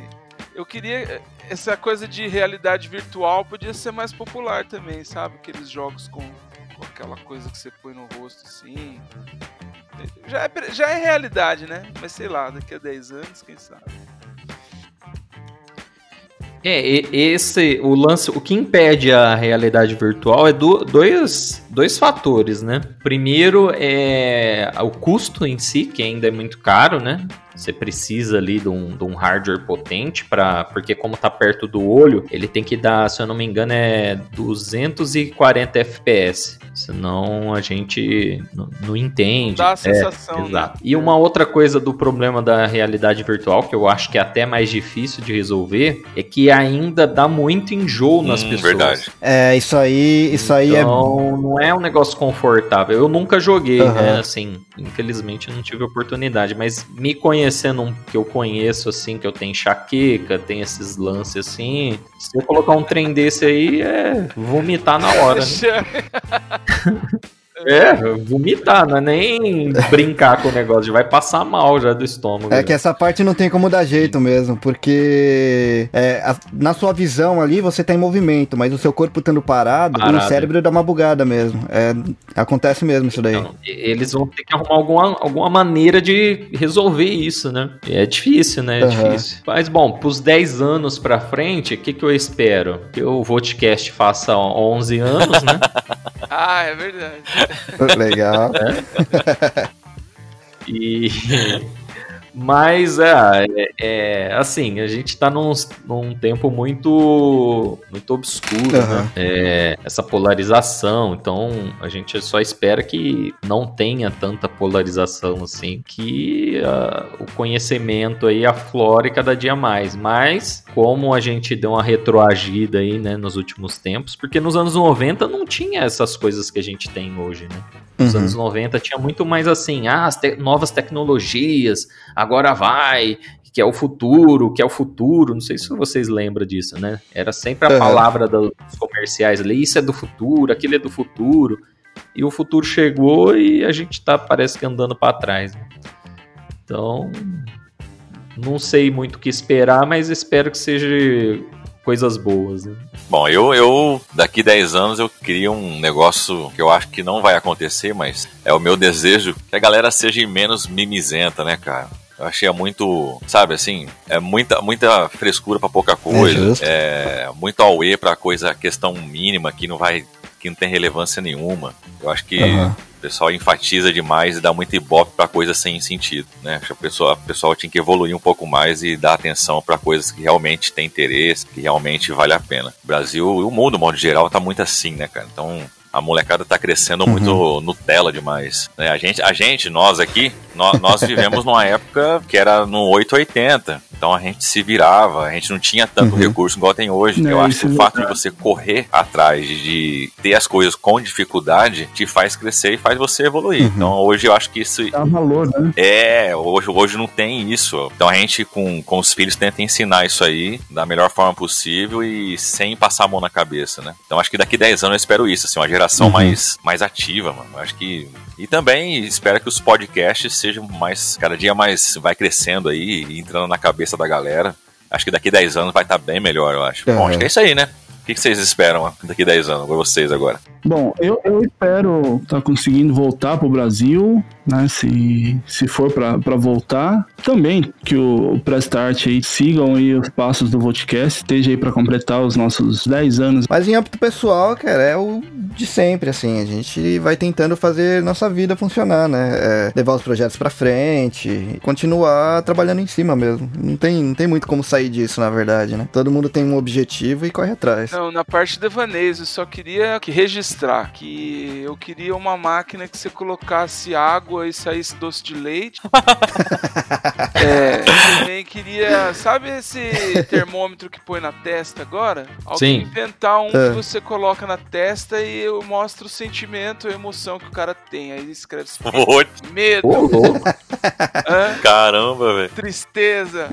eu queria essa coisa de realidade virtual podia ser mais popular também, sabe? Aqueles jogos com, com aquela coisa que você põe no rosto assim. Já é, já é realidade, né? Mas sei lá, daqui a 10 anos, quem sabe. É, esse, o lance, o que impede a realidade virtual é do- dois, dois fatores, né? Primeiro é o custo em si, que ainda é muito caro, né? Você precisa ali de um, de um hardware potente para, porque como tá perto do olho, ele tem que dar, se eu não me engano, é 240 FPS. Senão a gente não, não entende. Dá a É, sensação, né? Exato. E uma outra coisa do problema da realidade virtual, que eu acho que é até mais difícil de resolver, é que ainda dá muito enjoo nas Hum, pessoas. verdade. É, isso aí, isso aí é. Então, não é um negócio confortável. Eu nunca joguei, Aham. né? Assim, infelizmente eu não tive oportunidade. Mas me conhecendo um que eu conheço, assim, que eu tenho enxaqueca, tem esses lances assim. Se eu colocar um trem desse aí, é vomitar na hora. né? É, vomitar, não é nem brincar com o negócio, vai passar mal já do estômago. É já. que essa parte não tem como dar jeito mesmo, porque é, a- na sua visão ali você tá em movimento, mas o seu corpo estando parado, Parado. o cérebro dá uma bugada mesmo. É, acontece mesmo isso daí. Então, eles vão ter que arrumar alguma, alguma maneira de resolver isso, né? E É difícil, né? É Aham. difícil. Mas, bom, pros 10 anos pra frente, o que, que eu espero? Que o Vodcast faça 11 anos, né? Ah, é verdade. Legal. E. Mas é, é, é, assim, a gente tá num, num tempo muito muito obscuro, Aham. né? É, essa polarização, então a gente só espera que não tenha tanta polarização assim, que ah, o conhecimento aí aflore cada dia mais. Mas como a gente deu uma retroagida aí, né, nos últimos tempos, porque nos anos 90 não tinha essas coisas que a gente tem hoje, né? Nos Uhum. anos 90 tinha muito mais assim, ah, as te- novas tecnologias, agora vai, que é o futuro, que é o futuro. Não sei se vocês lembram disso, né? Era sempre a Aham. palavra dos comerciais ali, isso é do futuro, aquilo é do futuro. E o futuro chegou e a gente tá, parece que andando para trás. né? Então, não sei muito o que esperar, mas espero que seja coisas boas. Né? Bom, eu, eu daqui 10 anos eu queria um negócio que eu acho que não vai acontecer, mas é o meu desejo que a galera seja menos mimizenta, né, cara? Eu achei muito, sabe assim, é muita, muita frescura pra pouca coisa, justo. é, muito auê pra coisa, questão mínima que não vai que não tem relevância nenhuma. Eu acho que Aham. o pessoal enfatiza demais e dá muito ibope pra coisa sem sentido, né? Acho que o pessoal, o pessoal tinha que evoluir um pouco mais e dar atenção pra coisas que realmente têm interesse, que realmente vale a pena. O Brasil e o mundo, de modo geral, tá muito assim, né, cara? Então, a molecada tá crescendo muito Nutella demais. Né? A, gente, a gente, nós aqui, nós, nós vivemos numa época que era no 880. Então a gente se virava, a gente não tinha tanto recurso igual tem hoje. É, Eu acho que o é fato de você correr atrás de, de ter as coisas com dificuldade te faz crescer e faz você evoluir. Então hoje eu acho que isso Dá valor, né? é, hoje, hoje não tem isso. Então a gente, com, com os filhos, tenta ensinar isso aí da melhor forma possível e sem passar a mão na cabeça, né? Então acho que daqui 10 anos eu espero isso, assim, uma geração mais, mais ativa, mano. Eu Acho que. E também espero que os podcasts sejam mais. Cada dia mais. Vai crescendo aí e entrando na cabeça da galera. Acho que daqui 10 anos vai estar bem melhor, eu acho. Bom, É. acho que é isso aí, né? O que vocês esperam daqui 10 anos, pra vocês agora? Bom, eu, eu espero estar conseguindo voltar pro Brasil, né? Se, se for para voltar. Também que o, Prestart aí sigam aí os passos do Vodcast, esteja aí para completar os nossos 10 anos. Mas em âmbito pessoal, cara, é o de sempre, assim. A gente vai tentando fazer nossa vida funcionar, né? É, levar os projetos pra frente, continuar trabalhando em cima mesmo. Não tem, não tem muito como sair disso, na verdade, né? Todo mundo tem um objetivo e corre atrás. Não, na parte de devaneios, eu só queria que registrar que eu queria uma máquina que você colocasse água e saísse doce de leite. é, também queria, sabe esse termômetro que põe na testa agora? Alguém Sim. inventar um É. que você coloca na testa e eu mostro o sentimento, a emoção que o cara tem. Aí ele escreve assim, medo, louco. hã? Caramba, velho. tristeza.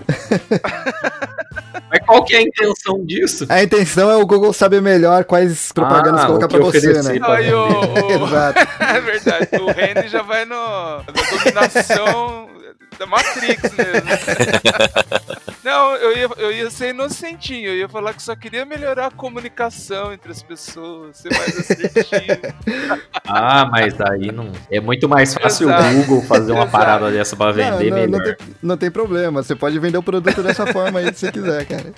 Mas qual que é a intenção disso? A intenção é o Google saber melhor quais propagandas Ah, colocar pra você, né? Aí o, o- Exato. é verdade, o Henry já vai no, na dominação da Matrix mesmo. Não, eu ia, eu ia ser inocentinho, eu ia falar que só queria melhorar a comunicação entre as pessoas, ser mais assertivo. Ah, mas aí não. É muito mais fácil Exato. o Google fazer uma Exato. parada dessa pra vender não, não, não, melhor. tem, não tem problema, você pode vender o produto dessa forma aí se você quiser, cara.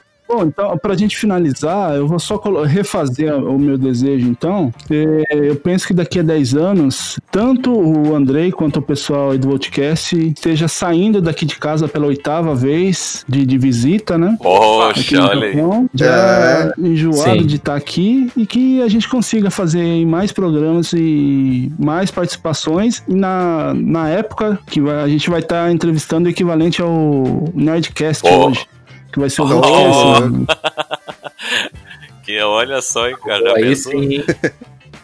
Bom, então, pra gente finalizar, eu vou só refazer o meu desejo, então. É, Eu penso que daqui a 10 anos, tanto o Andrei quanto o pessoal aí do Podcast esteja saindo daqui de casa pela oitava vez de, de visita, né? Aqui Poxa, no olha aí. Japão, já enjoado Sim. de estar aqui e que a gente consiga fazer mais programas e mais participações. E na, na época que a gente vai estar entrevistando o equivalente ao Nerdcast Oh. hoje, que vai ser o Oh. Nerdcast. né? Que olha só, hein, cara. Aí pensou? sim.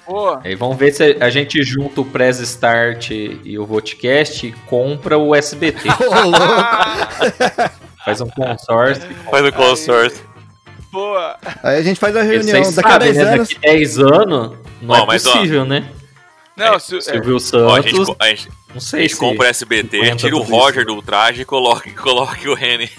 Pô, Aí vamos ver se a gente junta o Press Start e o Vodcast e compra o SBT. Faz um consórcio. Faz o consórcio. boa. Aí a gente faz a reunião. Vocês Daqui a sabem, 10 né? anos. Daqui 10 anos não Ó, é mas, ó, possível, né? Não, se, é, Silvio Ó, a gente, Santos, a gente, não a sei gente se... compra o SBT, tira o Roger isso. do traje e coloca, coloca o Reni.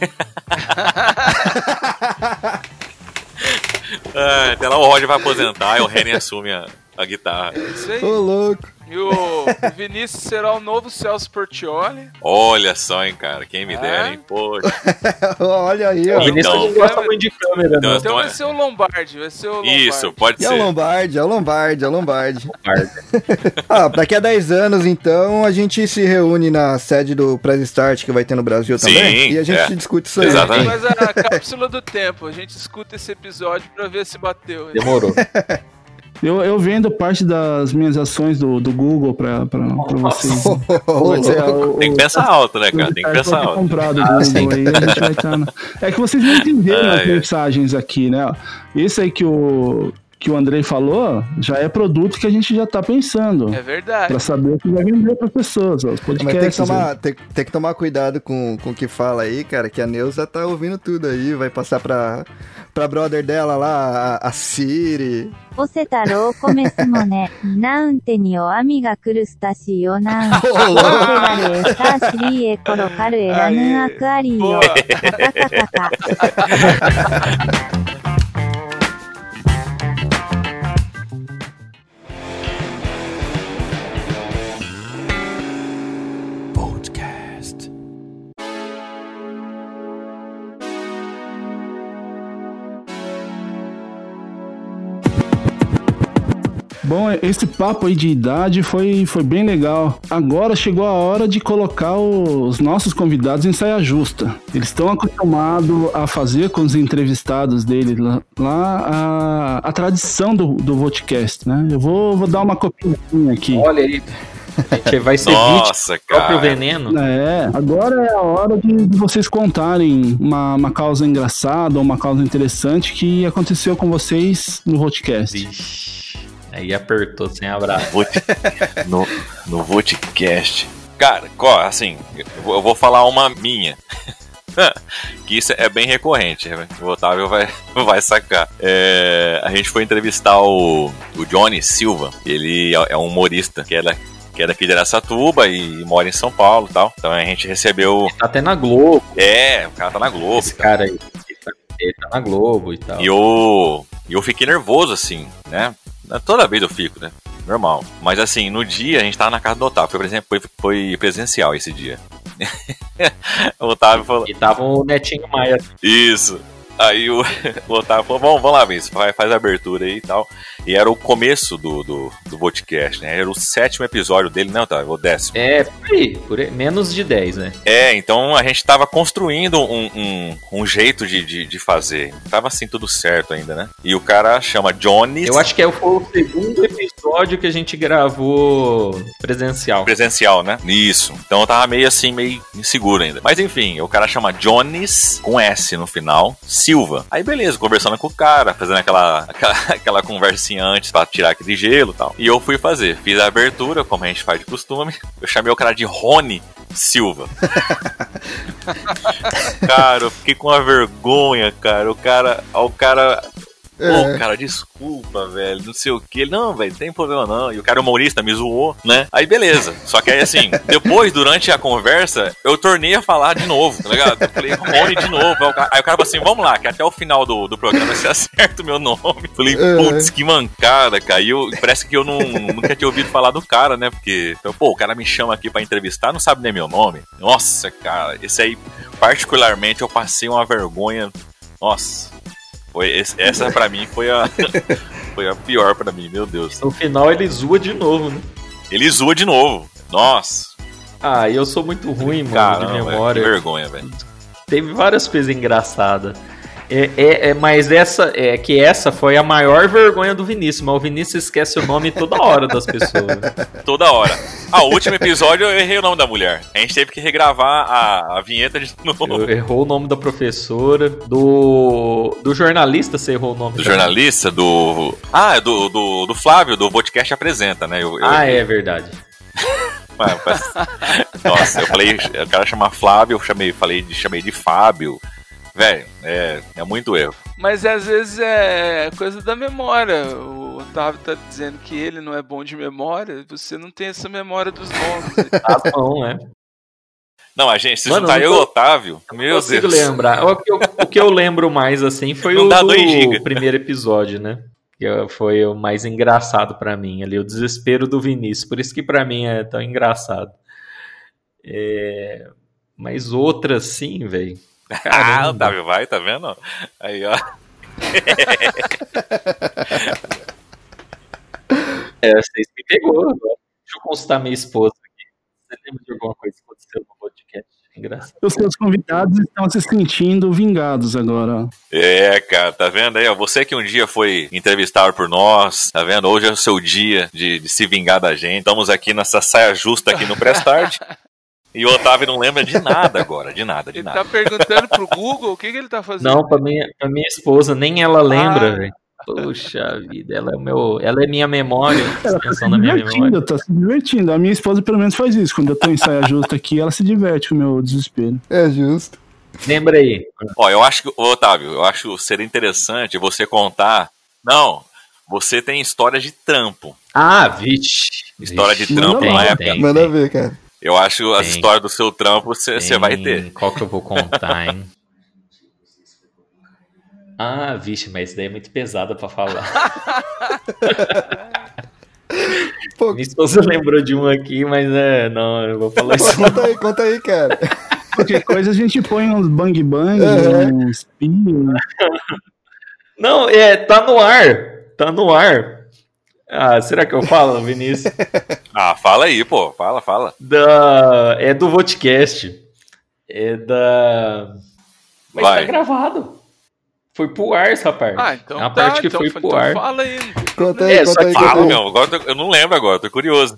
ah, até lá o Roger vai aposentar e o Reni assume a, a guitarra. isso aí. Ô, louco. E o Vinícius será o novo Celso Portioli. Olha só, hein, cara. Quem me dera, hein? Poxa. Olha aí, ó. O Vinícius Então- não gosta muito de câmera, Então, não. Então Então vai ser o Lombardi, vai ser o Lombardi. Isso, pode E é o ser. Lombardi, é o Lombardi, é o Lombardi. Ah, daqui a 10 anos, então, a gente se reúne na sede do Press Start que vai ter no Brasil Sim, também. E a gente é. discute isso aí. Exatamente. Mas a cápsula do tempo, a gente escuta esse episódio pra ver se bateu. Demorou. Eu, eu vendo parte das minhas ações do, do Google pra, pra, pra vocês. Louco. o- Tem que pensar alto, né, cara? Tem que pensar alto. comprado Ah, Google sim. aí, a gente vai estar É que vocês não entenderam Ah, as é. mensagens aqui, né? Esse aí que o, que o Andrei falou, já é produto que a gente já tá pensando. É verdade. Para saber o que vai vender para pessoas, os podcasts. Mas tem que, tomar, tem, tem, que tomar cuidado com, com o que fala aí, cara, que a Neuza tá ouvindo tudo aí, vai passar para pra brother dela lá, a, a Siri. Você tá louco mesmo, né? Não tenho amiga crustaceo, não. Você assim, é colocar era no aquário. Bom, esse papo aí de idade foi, foi bem legal. Agora chegou a hora de colocar os nossos convidados em saia justa. Eles estão acostumados a fazer com os entrevistados dele lá, lá a, a tradição do, do Vodcast, né? Eu vou, vou dar uma copinha aqui. Olha aí. Gente vai ser Nossa, vítima do próprio cara. veneno. É, agora é a hora de, vocês contarem uma, uma causa engraçada ou uma causa interessante que aconteceu com vocês no Vodcast. Vixe. Aí apertou sem abraço. No, no Votecast. Cara, assim, eu vou- falar uma minha. que isso é bem recorrente. né? O Otávio vai, vai sacar. É, a gente foi entrevistar o, o Johnny Silva. Ele é é um humorista que é, da, que é daqui de Aracatuba e mora em São Paulo e tal. Então a gente recebeu. Tá até na Globo. É, o cara tá na Globo. Esse cara aí. Ele tá, ele tá na Globo e tal. E eu, e eu fiquei nervoso, assim, né? Toda vez eu fico, né? Normal. Mas assim, no dia a gente tava na casa do Otávio. Foi, foi, foi presencial esse dia. o Otávio falou. E tava o Netinho Maia. Isso. Aí o, o Otávio falou: vamos, vamos lá, Vinícius, faz, faz a abertura aí e tal. E era o começo do, do, do podcast, né? Era o sétimo episódio dele, né, Otávio? O décimo. É, por aí, por aí. Menos de 10, né? É, então a gente tava construindo um, um, um jeito de, de, de fazer. Tava assim tudo certo ainda, né? E o cara chama Johnny. Eu acho que é foi o segundo episódio que a gente gravou presencial. presencial, né? Isso. Então eu tava meio assim, meio inseguro ainda. Mas enfim, o cara chama Jones com S no final, Silva. Aí beleza, conversando com o cara, fazendo aquela, aquela, aquela conversinha antes pra tirar aquele gelo e tal. E eu fui fazer. Fiz a abertura, como a gente faz de costume. Eu chamei o cara de Rony Silva. cara, eu fiquei com uma vergonha, cara. O cara. O cara. Pô, É. cara, desculpa, velho, não sei o que. Não, velho, não tem problema não. E o cara humorista me zoou, né? Aí beleza. Só que aí assim, depois, durante a conversa, eu tornei a falar de novo, tá ligado? Eu falei, Rony de novo. Aí o cara, aí o cara falou assim: vamos lá, que até o final do, do programa você acerta o meu nome. Falei, É. putz, que mancada, cara. E eu, parece que eu não, nunca tinha ouvido falar do cara, né? Porque, então, pô, o cara me chama aqui pra entrevistar, não sabe nem meu nome. Nossa, cara, esse aí, particularmente, eu passei uma vergonha. Nossa. Foi, esse- essa pra mim foi a, foi a pior pra mim, meu Deus. No final ele zoa de novo, né? Ele zoa de novo. Nossa, Ah, e eu sou muito ruim, mano, caramba, de que memória. vergonha, velho. Teve várias coisas engraçadas. É, é, é, mas essa é que essa foi a maior vergonha do Vinícius, mas o Vinícius esquece o nome toda hora das pessoas. Toda hora. Ah, o último episódio eu errei o nome da mulher. A gente teve que regravar a, a vinheta de novo. Eu- Errou o nome da professora, do do jornalista você errou o nome Do também. jornalista, do. Ah, do, do, do Flávio, do podcast Apresenta, né? Eu, eu- Ah, é verdade. Nossa, eu falei, o cara chama Flávio, eu chamei, falei, chamei de Fábio. Velho, é, é muito erro. Mas às vezes é coisa da memória. O Otávio tá dizendo que ele não é bom de memória, você não tem essa memória dos nomes. Tá bom, né? Não, a gente, se Mano, juntar eu eu e o Otávio, meu consigo Deus. lembrar. O que, eu, o que eu lembro mais assim foi Não o dá do primeiro episódio, né? Que foi o mais engraçado pra mim ali, o desespero do Vinícius. Por isso que pra mim é tão engraçado. É, Mas outras sim, velho. Ah, Otávio, vai, tá vendo? Aí, ó. É, vocês me pegou. agora. Deixa eu consultar minha esposa aqui. Você lembra de alguma coisa que aconteceu no podcast? Engraçado. Os seus convidados estão se sentindo vingados agora. É, cara, tá vendo aí? ó? Você que um dia foi entrevistado por nós, tá vendo? Hoje é o seu dia de, de se vingar da gente. Estamos aqui nessa saia justa aqui no Prestart. E o Otávio não lembra de nada agora, de nada, de Ele nada. tá perguntando pro Google o que, que ele tá fazendo. Não, pra minha, pra minha esposa, nem ela lembra, Ah. velho. Poxa vida, ela é, meu, ela é minha memória, Ela tá se extensão da minha memória. divertindo, tá se divertindo. A minha esposa pelo menos faz isso. Quando eu tô em saia justa aqui, ela se diverte com o meu desespero. É justo. Lembra aí. Ó, eu acho que, Otávio, eu acho seria interessante você contar. Não, você tem história de trampo. Ah, vixe. História de Vixe. trampo Tem, na época. Manda ver, cara. Eu acho as Tem. histórias do seu trampo você vai ter. Qual que eu vou contar, hein? Ah, vixe, mas isso daí é muito pesado pra falar. Pô, Minha esposa lembrou de um aqui, mas é, não, eu vou falar isso. conta aí, conta aí, cara. Qualquer coisa a gente põe uns bang bang, Uhum. uns pi. Não, é, tá no ar. Tá no ar. Ah, será que eu falo, Vinícius? Ah, fala aí, pô. Fala, fala. Da... É do Vodcast. É da. Mas Vai. tá gravado. Foi pro ar, rapaz. Ah, então É uma tá, parte que então, foi então pro ar. fala aí. Conta aí, É, conta aí, Fala, meu. Agora eu tô- eu não lembro agora, tô curioso.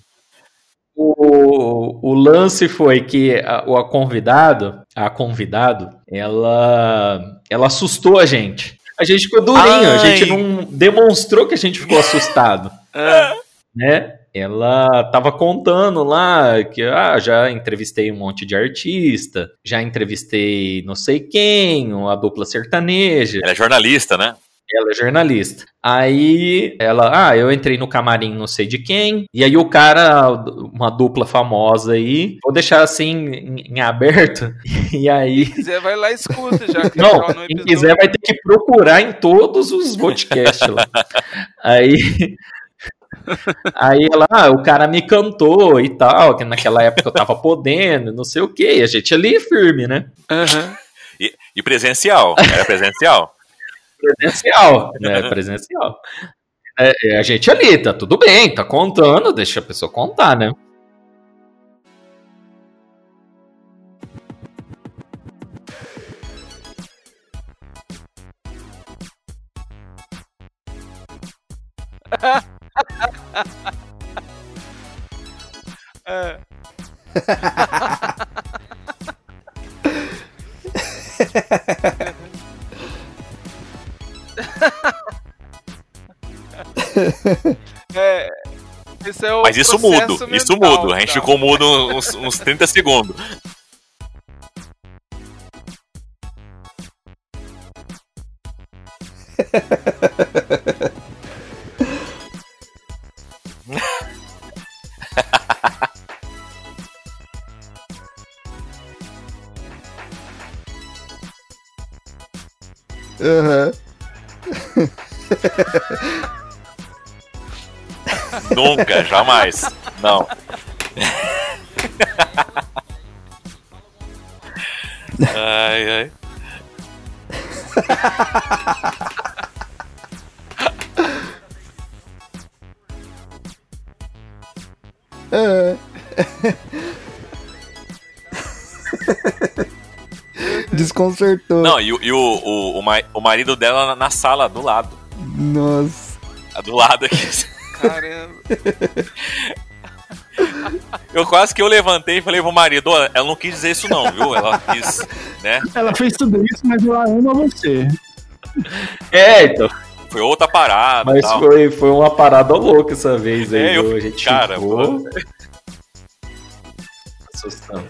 O, o lance foi que a, o a convidado, a convidado, ela, ela assustou a gente. A gente ficou durinho, a Ai. gente não demonstrou que a gente ficou assustado, Ah, né? Ela tava contando lá que ah, já entrevistei um monte de artista, já entrevistei não sei quem, uma dupla sertaneja. Ela é jornalista, né? Ela é jornalista. Aí ela, ah, eu entrei no camarim não sei de quem. E aí o cara, uma dupla famosa aí, vou deixar assim em, em aberto. E aí. quem quiser, vai lá e escuta já. que Não, quem episódio. quiser vai ter que procurar em todos os podcasts lá. Aí. Aí ela, ah, o cara me cantou e tal, que naquela época eu tava podendo, não sei o quê. E a gente ali firme, né? Aham. E, e presencial. Era presencial. Presencial, né? Presencial. É, é, a gente ali, tá tudo bem, tá contando, deixa a pessoa contar, né? É. É, é o Mas isso mudo, isso mental, mudo. A gente tá? ficou mudo uns, uns 30 segundos. Nunca, jamais. Não. Ai, ai. Aham. Desconcertou. Não, e, o- e o, o, o, o marido dela na, sala, do lado. Nossa. Do lado aqui. Caramba. Eu quase que eu levantei e falei pro marido, "Ó, ela não quis dizer isso não, viu? Ela quis, né? Ela fez tudo isso, mas ela ama você. É, então. Foi outra parada Mas tal. foi, foi uma parada louca essa vez aí, É, eu viu? A gente cara, ficou assustando.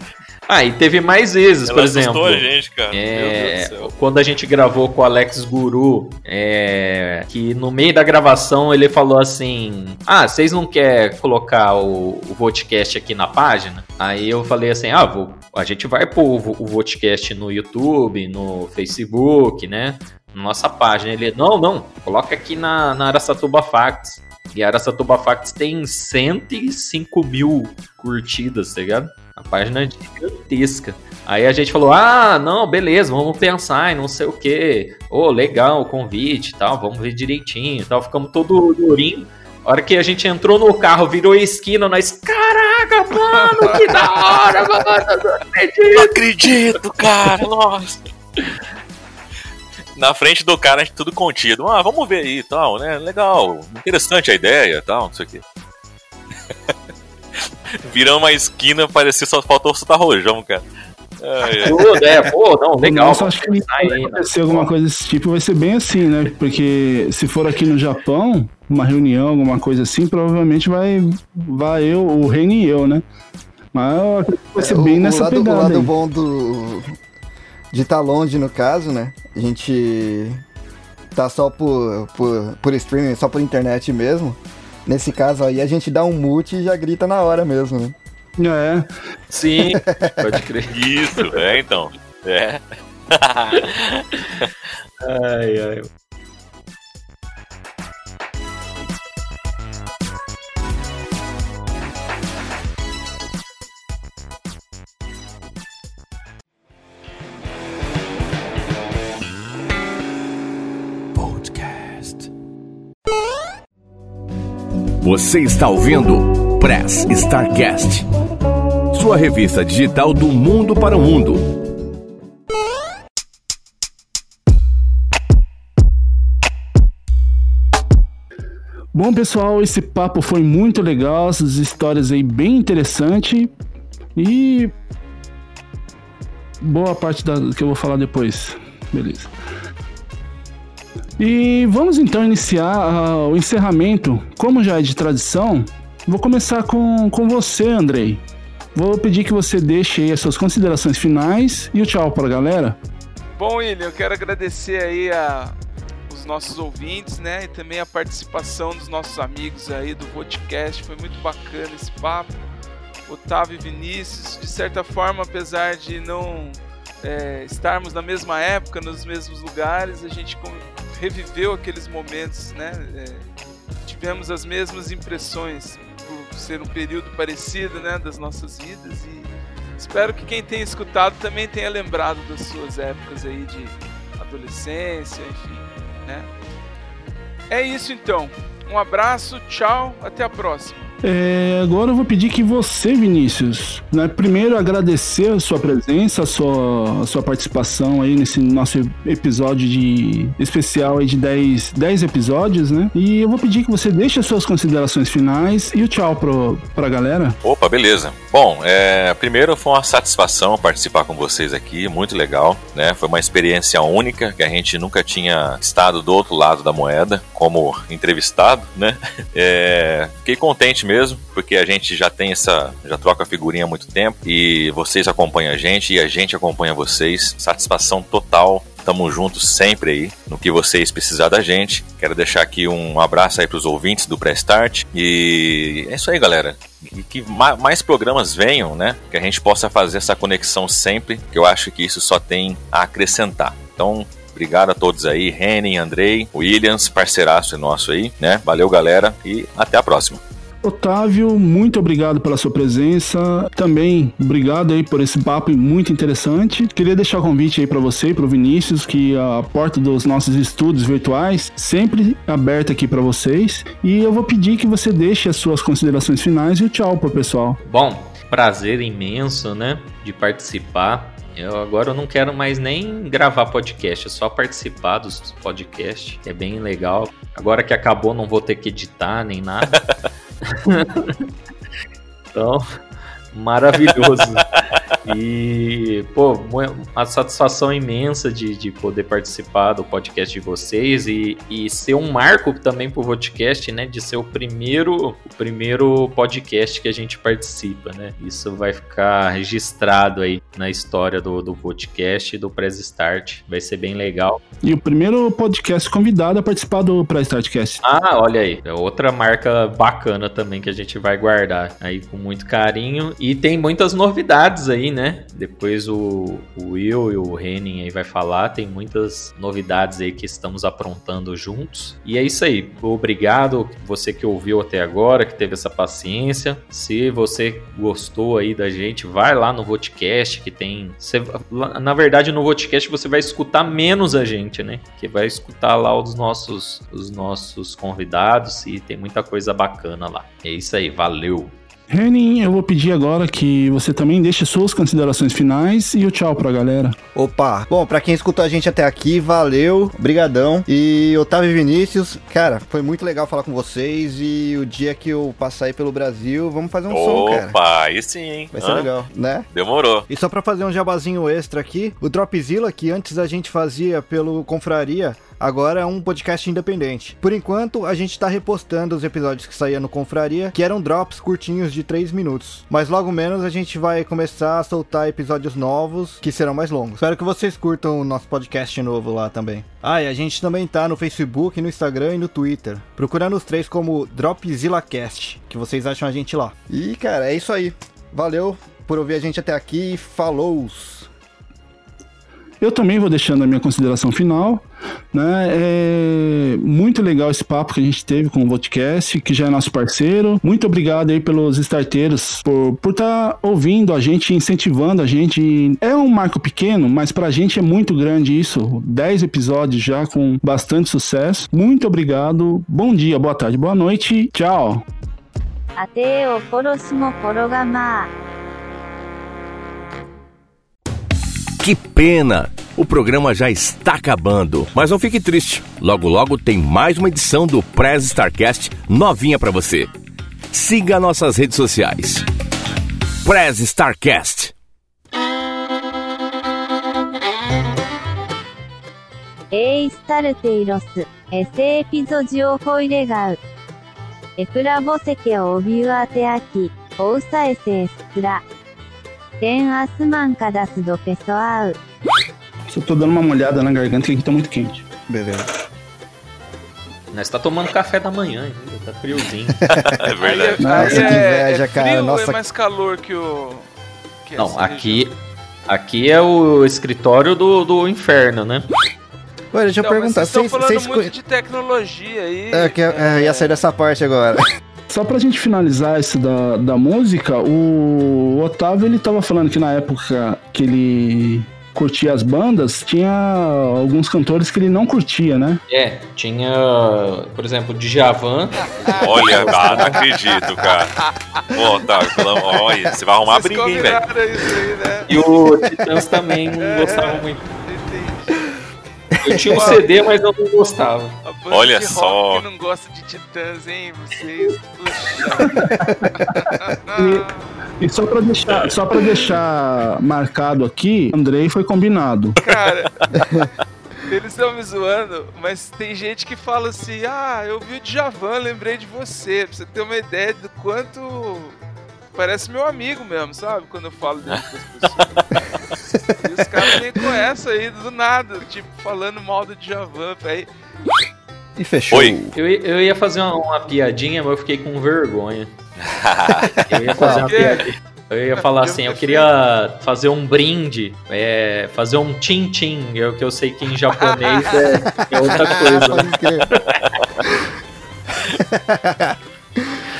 Ah, e teve mais vezes, Ela por exemplo. a gente, cara. É, quando a gente gravou com o Alex Guru, é, que no meio da gravação ele falou assim: Ah, vocês não querem colocar o, o Vodcast aqui na página? Aí eu falei assim: Ah, vou, a gente vai pôr o, o Vodcast no YouTube, no Facebook, né? Na nossa página. Ele, não, não, coloca aqui na, na Aracatuba Facts. E a Aracatuba Facts tem 105 mil curtidas, tá ligado? A página é gigantesca. Aí a gente falou: ah, não, beleza, vamos pensar em não sei o que. Ô, legal o convite e tal, vamos ver direitinho e tal. Ficamos todo durinho. A hora que a gente entrou no carro, virou esquina, nós, caraca, mano, que da hora, mano, não acredito. Não acredito, cara, nossa. Na frente do cara, a gente tudo contido. Ah, vamos ver aí e tal, né? Legal, interessante a ideia e tal, não sei o quê. Viramos uma esquina, parecia só faltou soltar rojão, cara. Ai. Tudo, é, pô, não, legal. Nossa, acho que aí, né? acontecer alguma coisa desse tipo vai ser bem assim, né? Porque se for aqui no Japão, uma reunião, alguma coisa assim, provavelmente vai, vai eu, o Reino e eu, né? Mas eu acredito que vai ser É, bem o, nessa o lado, pegada o lado aí. bom do de estar longe, no caso, né? A gente tá só por, por, por streaming, só por internet mesmo. Nesse caso aí, a gente dá um mute e já grita na hora mesmo, né? É, Sim, pode crer. Isso, é então. É. Ai, ai. Você está ouvindo Press Starcast, sua revista digital do mundo para o mundo. Bom, pessoal, esse papo foi muito legal, essas histórias aí bem interessante e boa parte da que eu vou falar depois. Beleza. E vamos então iniciar uh, o encerramento. Como já é de tradição, vou começar com, com você, Andrei. Vou pedir que você deixe aí as suas considerações finais e o tchau para a galera. Bom, William, eu quero agradecer aí a, os nossos ouvintes, né? E também a participação dos nossos amigos aí do podcast. Foi muito bacana esse papo. Otávio e Vinícius, de certa forma, apesar de não é, estarmos na mesma época, nos mesmos lugares, a gente reviveu aqueles momentos, né? É, tivemos as mesmas impressões por ser um período parecido, né, das nossas vidas e espero que quem tenha escutado também tenha lembrado das suas épocas aí de adolescência, enfim, né? É isso então. Um abraço, tchau, até a próxima. É, agora eu vou pedir que você, Vinícius, né, primeiro agradecer a sua presença, a sua, a sua participação aí nesse nosso episódio de especial aí de 10, 10 episódios, né? E eu vou pedir que você deixe as suas considerações finais e o tchau pro, pra galera. Opa, beleza. Bom, é, primeiro foi uma satisfação participar com vocês aqui, muito legal, né? Foi uma experiência única que a gente nunca tinha estado do outro lado da moeda como entrevistado, né? É, fiquei contente mesmo, porque a gente já tem essa, já troca figurinha há muito tempo e vocês acompanham a gente e a gente acompanha vocês. Satisfação total. Tamo juntos sempre aí no que vocês precisar da gente. Quero deixar aqui um abraço aí pros ouvintes do Pré-Start. E é isso aí, galera. E que mais programas venham, né? Que a gente possa fazer essa conexão sempre, que eu acho que isso só tem a acrescentar. Então, Obrigado a todos aí, Renan, Andrei, Williams, parceiraço nosso aí, né? Valeu, galera, e até a próxima. Otávio, muito obrigado pela sua presença. Também obrigado aí por esse papo muito interessante. Queria deixar o convite aí para você e para o Vinícius que a porta dos nossos estudos virtuais sempre aberta aqui para vocês. E eu vou pedir que você deixe as suas considerações finais e o tchau pro pessoal. Bom, prazer imenso, né, de participar eu agora eu não quero mais nem gravar podcast, é só participar dos podcasts, que é bem legal. Agora que acabou, não vou ter que editar nem nada. então, maravilhoso. E, pô, uma satisfação imensa de, de poder participar do podcast de vocês e, e ser um marco também pro podcast, né? De ser o primeiro, o primeiro podcast que a gente participa, né? Isso vai ficar registrado aí na história do, do podcast e do Press Start. Vai ser bem legal. E o primeiro podcast convidado a participar do Press Startcast. Ah, olha aí. É outra marca bacana também que a gente vai guardar aí com muito carinho. E tem muitas novidades aí, né? Depois o, o Will e o Henning aí vai falar, tem muitas novidades aí que estamos aprontando juntos. E é isso aí. Obrigado você que ouviu até agora, que teve essa paciência. Se você gostou aí da gente, vai lá no Vodcast que tem, você, na verdade no Vodcast você vai escutar menos a gente, né? Que vai escutar lá os nossos os nossos convidados e tem muita coisa bacana lá. É isso aí, valeu. Renin, eu vou pedir agora que você também deixe suas considerações finais e o tchau pra galera. Opa, bom, pra quem escutou a gente até aqui, valeu, brigadão. E Otávio Vinícius, cara, foi muito legal falar com vocês e o dia que eu passar aí pelo Brasil, vamos fazer um Opa, som, cara. Opa, aí sim, hein? Vai ser Hã? legal, né? Demorou. E só pra fazer um jabazinho extra aqui, o Dropzilla, que antes a gente fazia pelo Confraria, agora é um podcast independente. Por enquanto, a gente tá repostando os episódios que saíam no Confraria, que eram drops curtinhos de 3 minutos. Mas logo menos a gente vai começar a soltar episódios novos que serão mais longos. Espero que vocês curtam o nosso podcast novo lá também. Ah, e a gente também tá no Facebook, no Instagram e no Twitter. Procurando os três como DropzillaCast, que vocês acham a gente lá. E, cara, é isso aí. Valeu por ouvir a gente até aqui. Falou! Eu também vou deixando a minha consideração final. Né? É muito legal esse papo que a gente teve com o podcast, que já é nosso parceiro. Muito obrigado aí pelos starteiros por estar tá ouvindo a gente, incentivando a gente. É um marco pequeno, mas pra gente é muito grande isso. 10 episódios já com bastante sucesso. Muito obrigado. Bom dia, boa tarde, boa noite. Tchau. Até o próximo programa. Que pena! O programa já está acabando, mas não fique triste. Logo logo tem mais uma edição do Press Starcast novinha para você. Siga nossas redes sociais. Press Starcast. Ei, starteiros, esse episódio foi legal. É para você que ouviu até aqui. Ouça esse extra. Tem asman cadastro do pessoal. Só tô dando uma molhada na garganta que aqui tá muito quente. Beleza. Nós tá tomando café da manhã ainda, tá friozinho. é verdade. Nossa, que é, inveja, é cara. frio ou Nossa. é mais calor que o. que Não, aqui, aqui é o escritório do, do inferno, né? Ué, deixa eu Não, mas perguntar. Vocês estão falando vocês muito de tecnologia aí. É, que, é, ia sair dessa parte agora. Só pra gente finalizar isso da, da música, o Otávio ele tava falando que na época que ele curtia as bandas, tinha alguns cantores que ele não curtia, né? É, tinha, por exemplo, Djavan. Olha, não acredito, cara. Pô, tá, olha, você vai arrumar hein, velho. né? E o Titãs também não gostava muito. Eu tinha um CD, mas eu não gostava. A banda Olha só. que não gosta de titãs, hein? Vocês. Puxa. E só pra deixar, só pra deixar marcado aqui, Andrei foi combinado. Cara, eles estão me zoando, mas tem gente que fala assim: ah, eu vi o Djavan, lembrei de você. Pra você ter uma ideia do quanto. Parece meu amigo mesmo, sabe? Quando eu falo dele com as pessoas. e os caras nem conhecem aí do nada, tipo, falando mal do Djavan. Aí, E fechou. Oi. Eu, ia- eu ia fazer uma, uma piadinha, mas eu fiquei com vergonha. Eu ia fazer uma piadinha. Eu ia falar assim, eu queria fazer um brinde, é, fazer um tim-tim, eu, que eu sei que em japonês é, é outra coisa.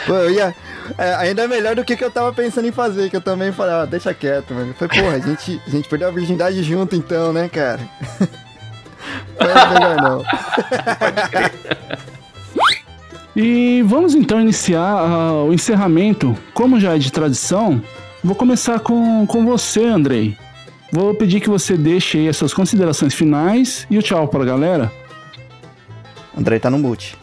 Pô, eu ia. É, ainda é melhor do que, que eu tava pensando em fazer, que eu também falei, ah, deixa quieto, mano. Foi, porra, a gente, a gente perdeu a virgindade junto então, né, cara? Foi melhor não. E vamos então iniciar ah, o encerramento. Como já é de tradição, vou começar com, com você, Andrei. Vou pedir que você deixe aí as suas considerações finais e o tchau pra galera. Andrei tá no mute.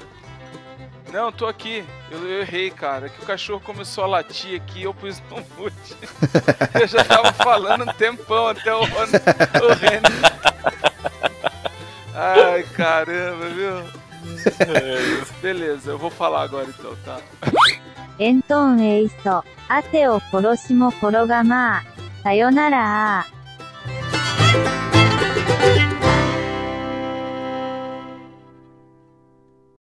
Não, tô aqui. Eu, eu, errei, cara. É que o cachorro começou a latir aqui eu pus no mute. eu já tava falando um tempão até o, o, Renan. Ai, caramba, viu? Beleza, eu vou falar agora então, tá? Então é isso. Até o próximo programa. Sayonara.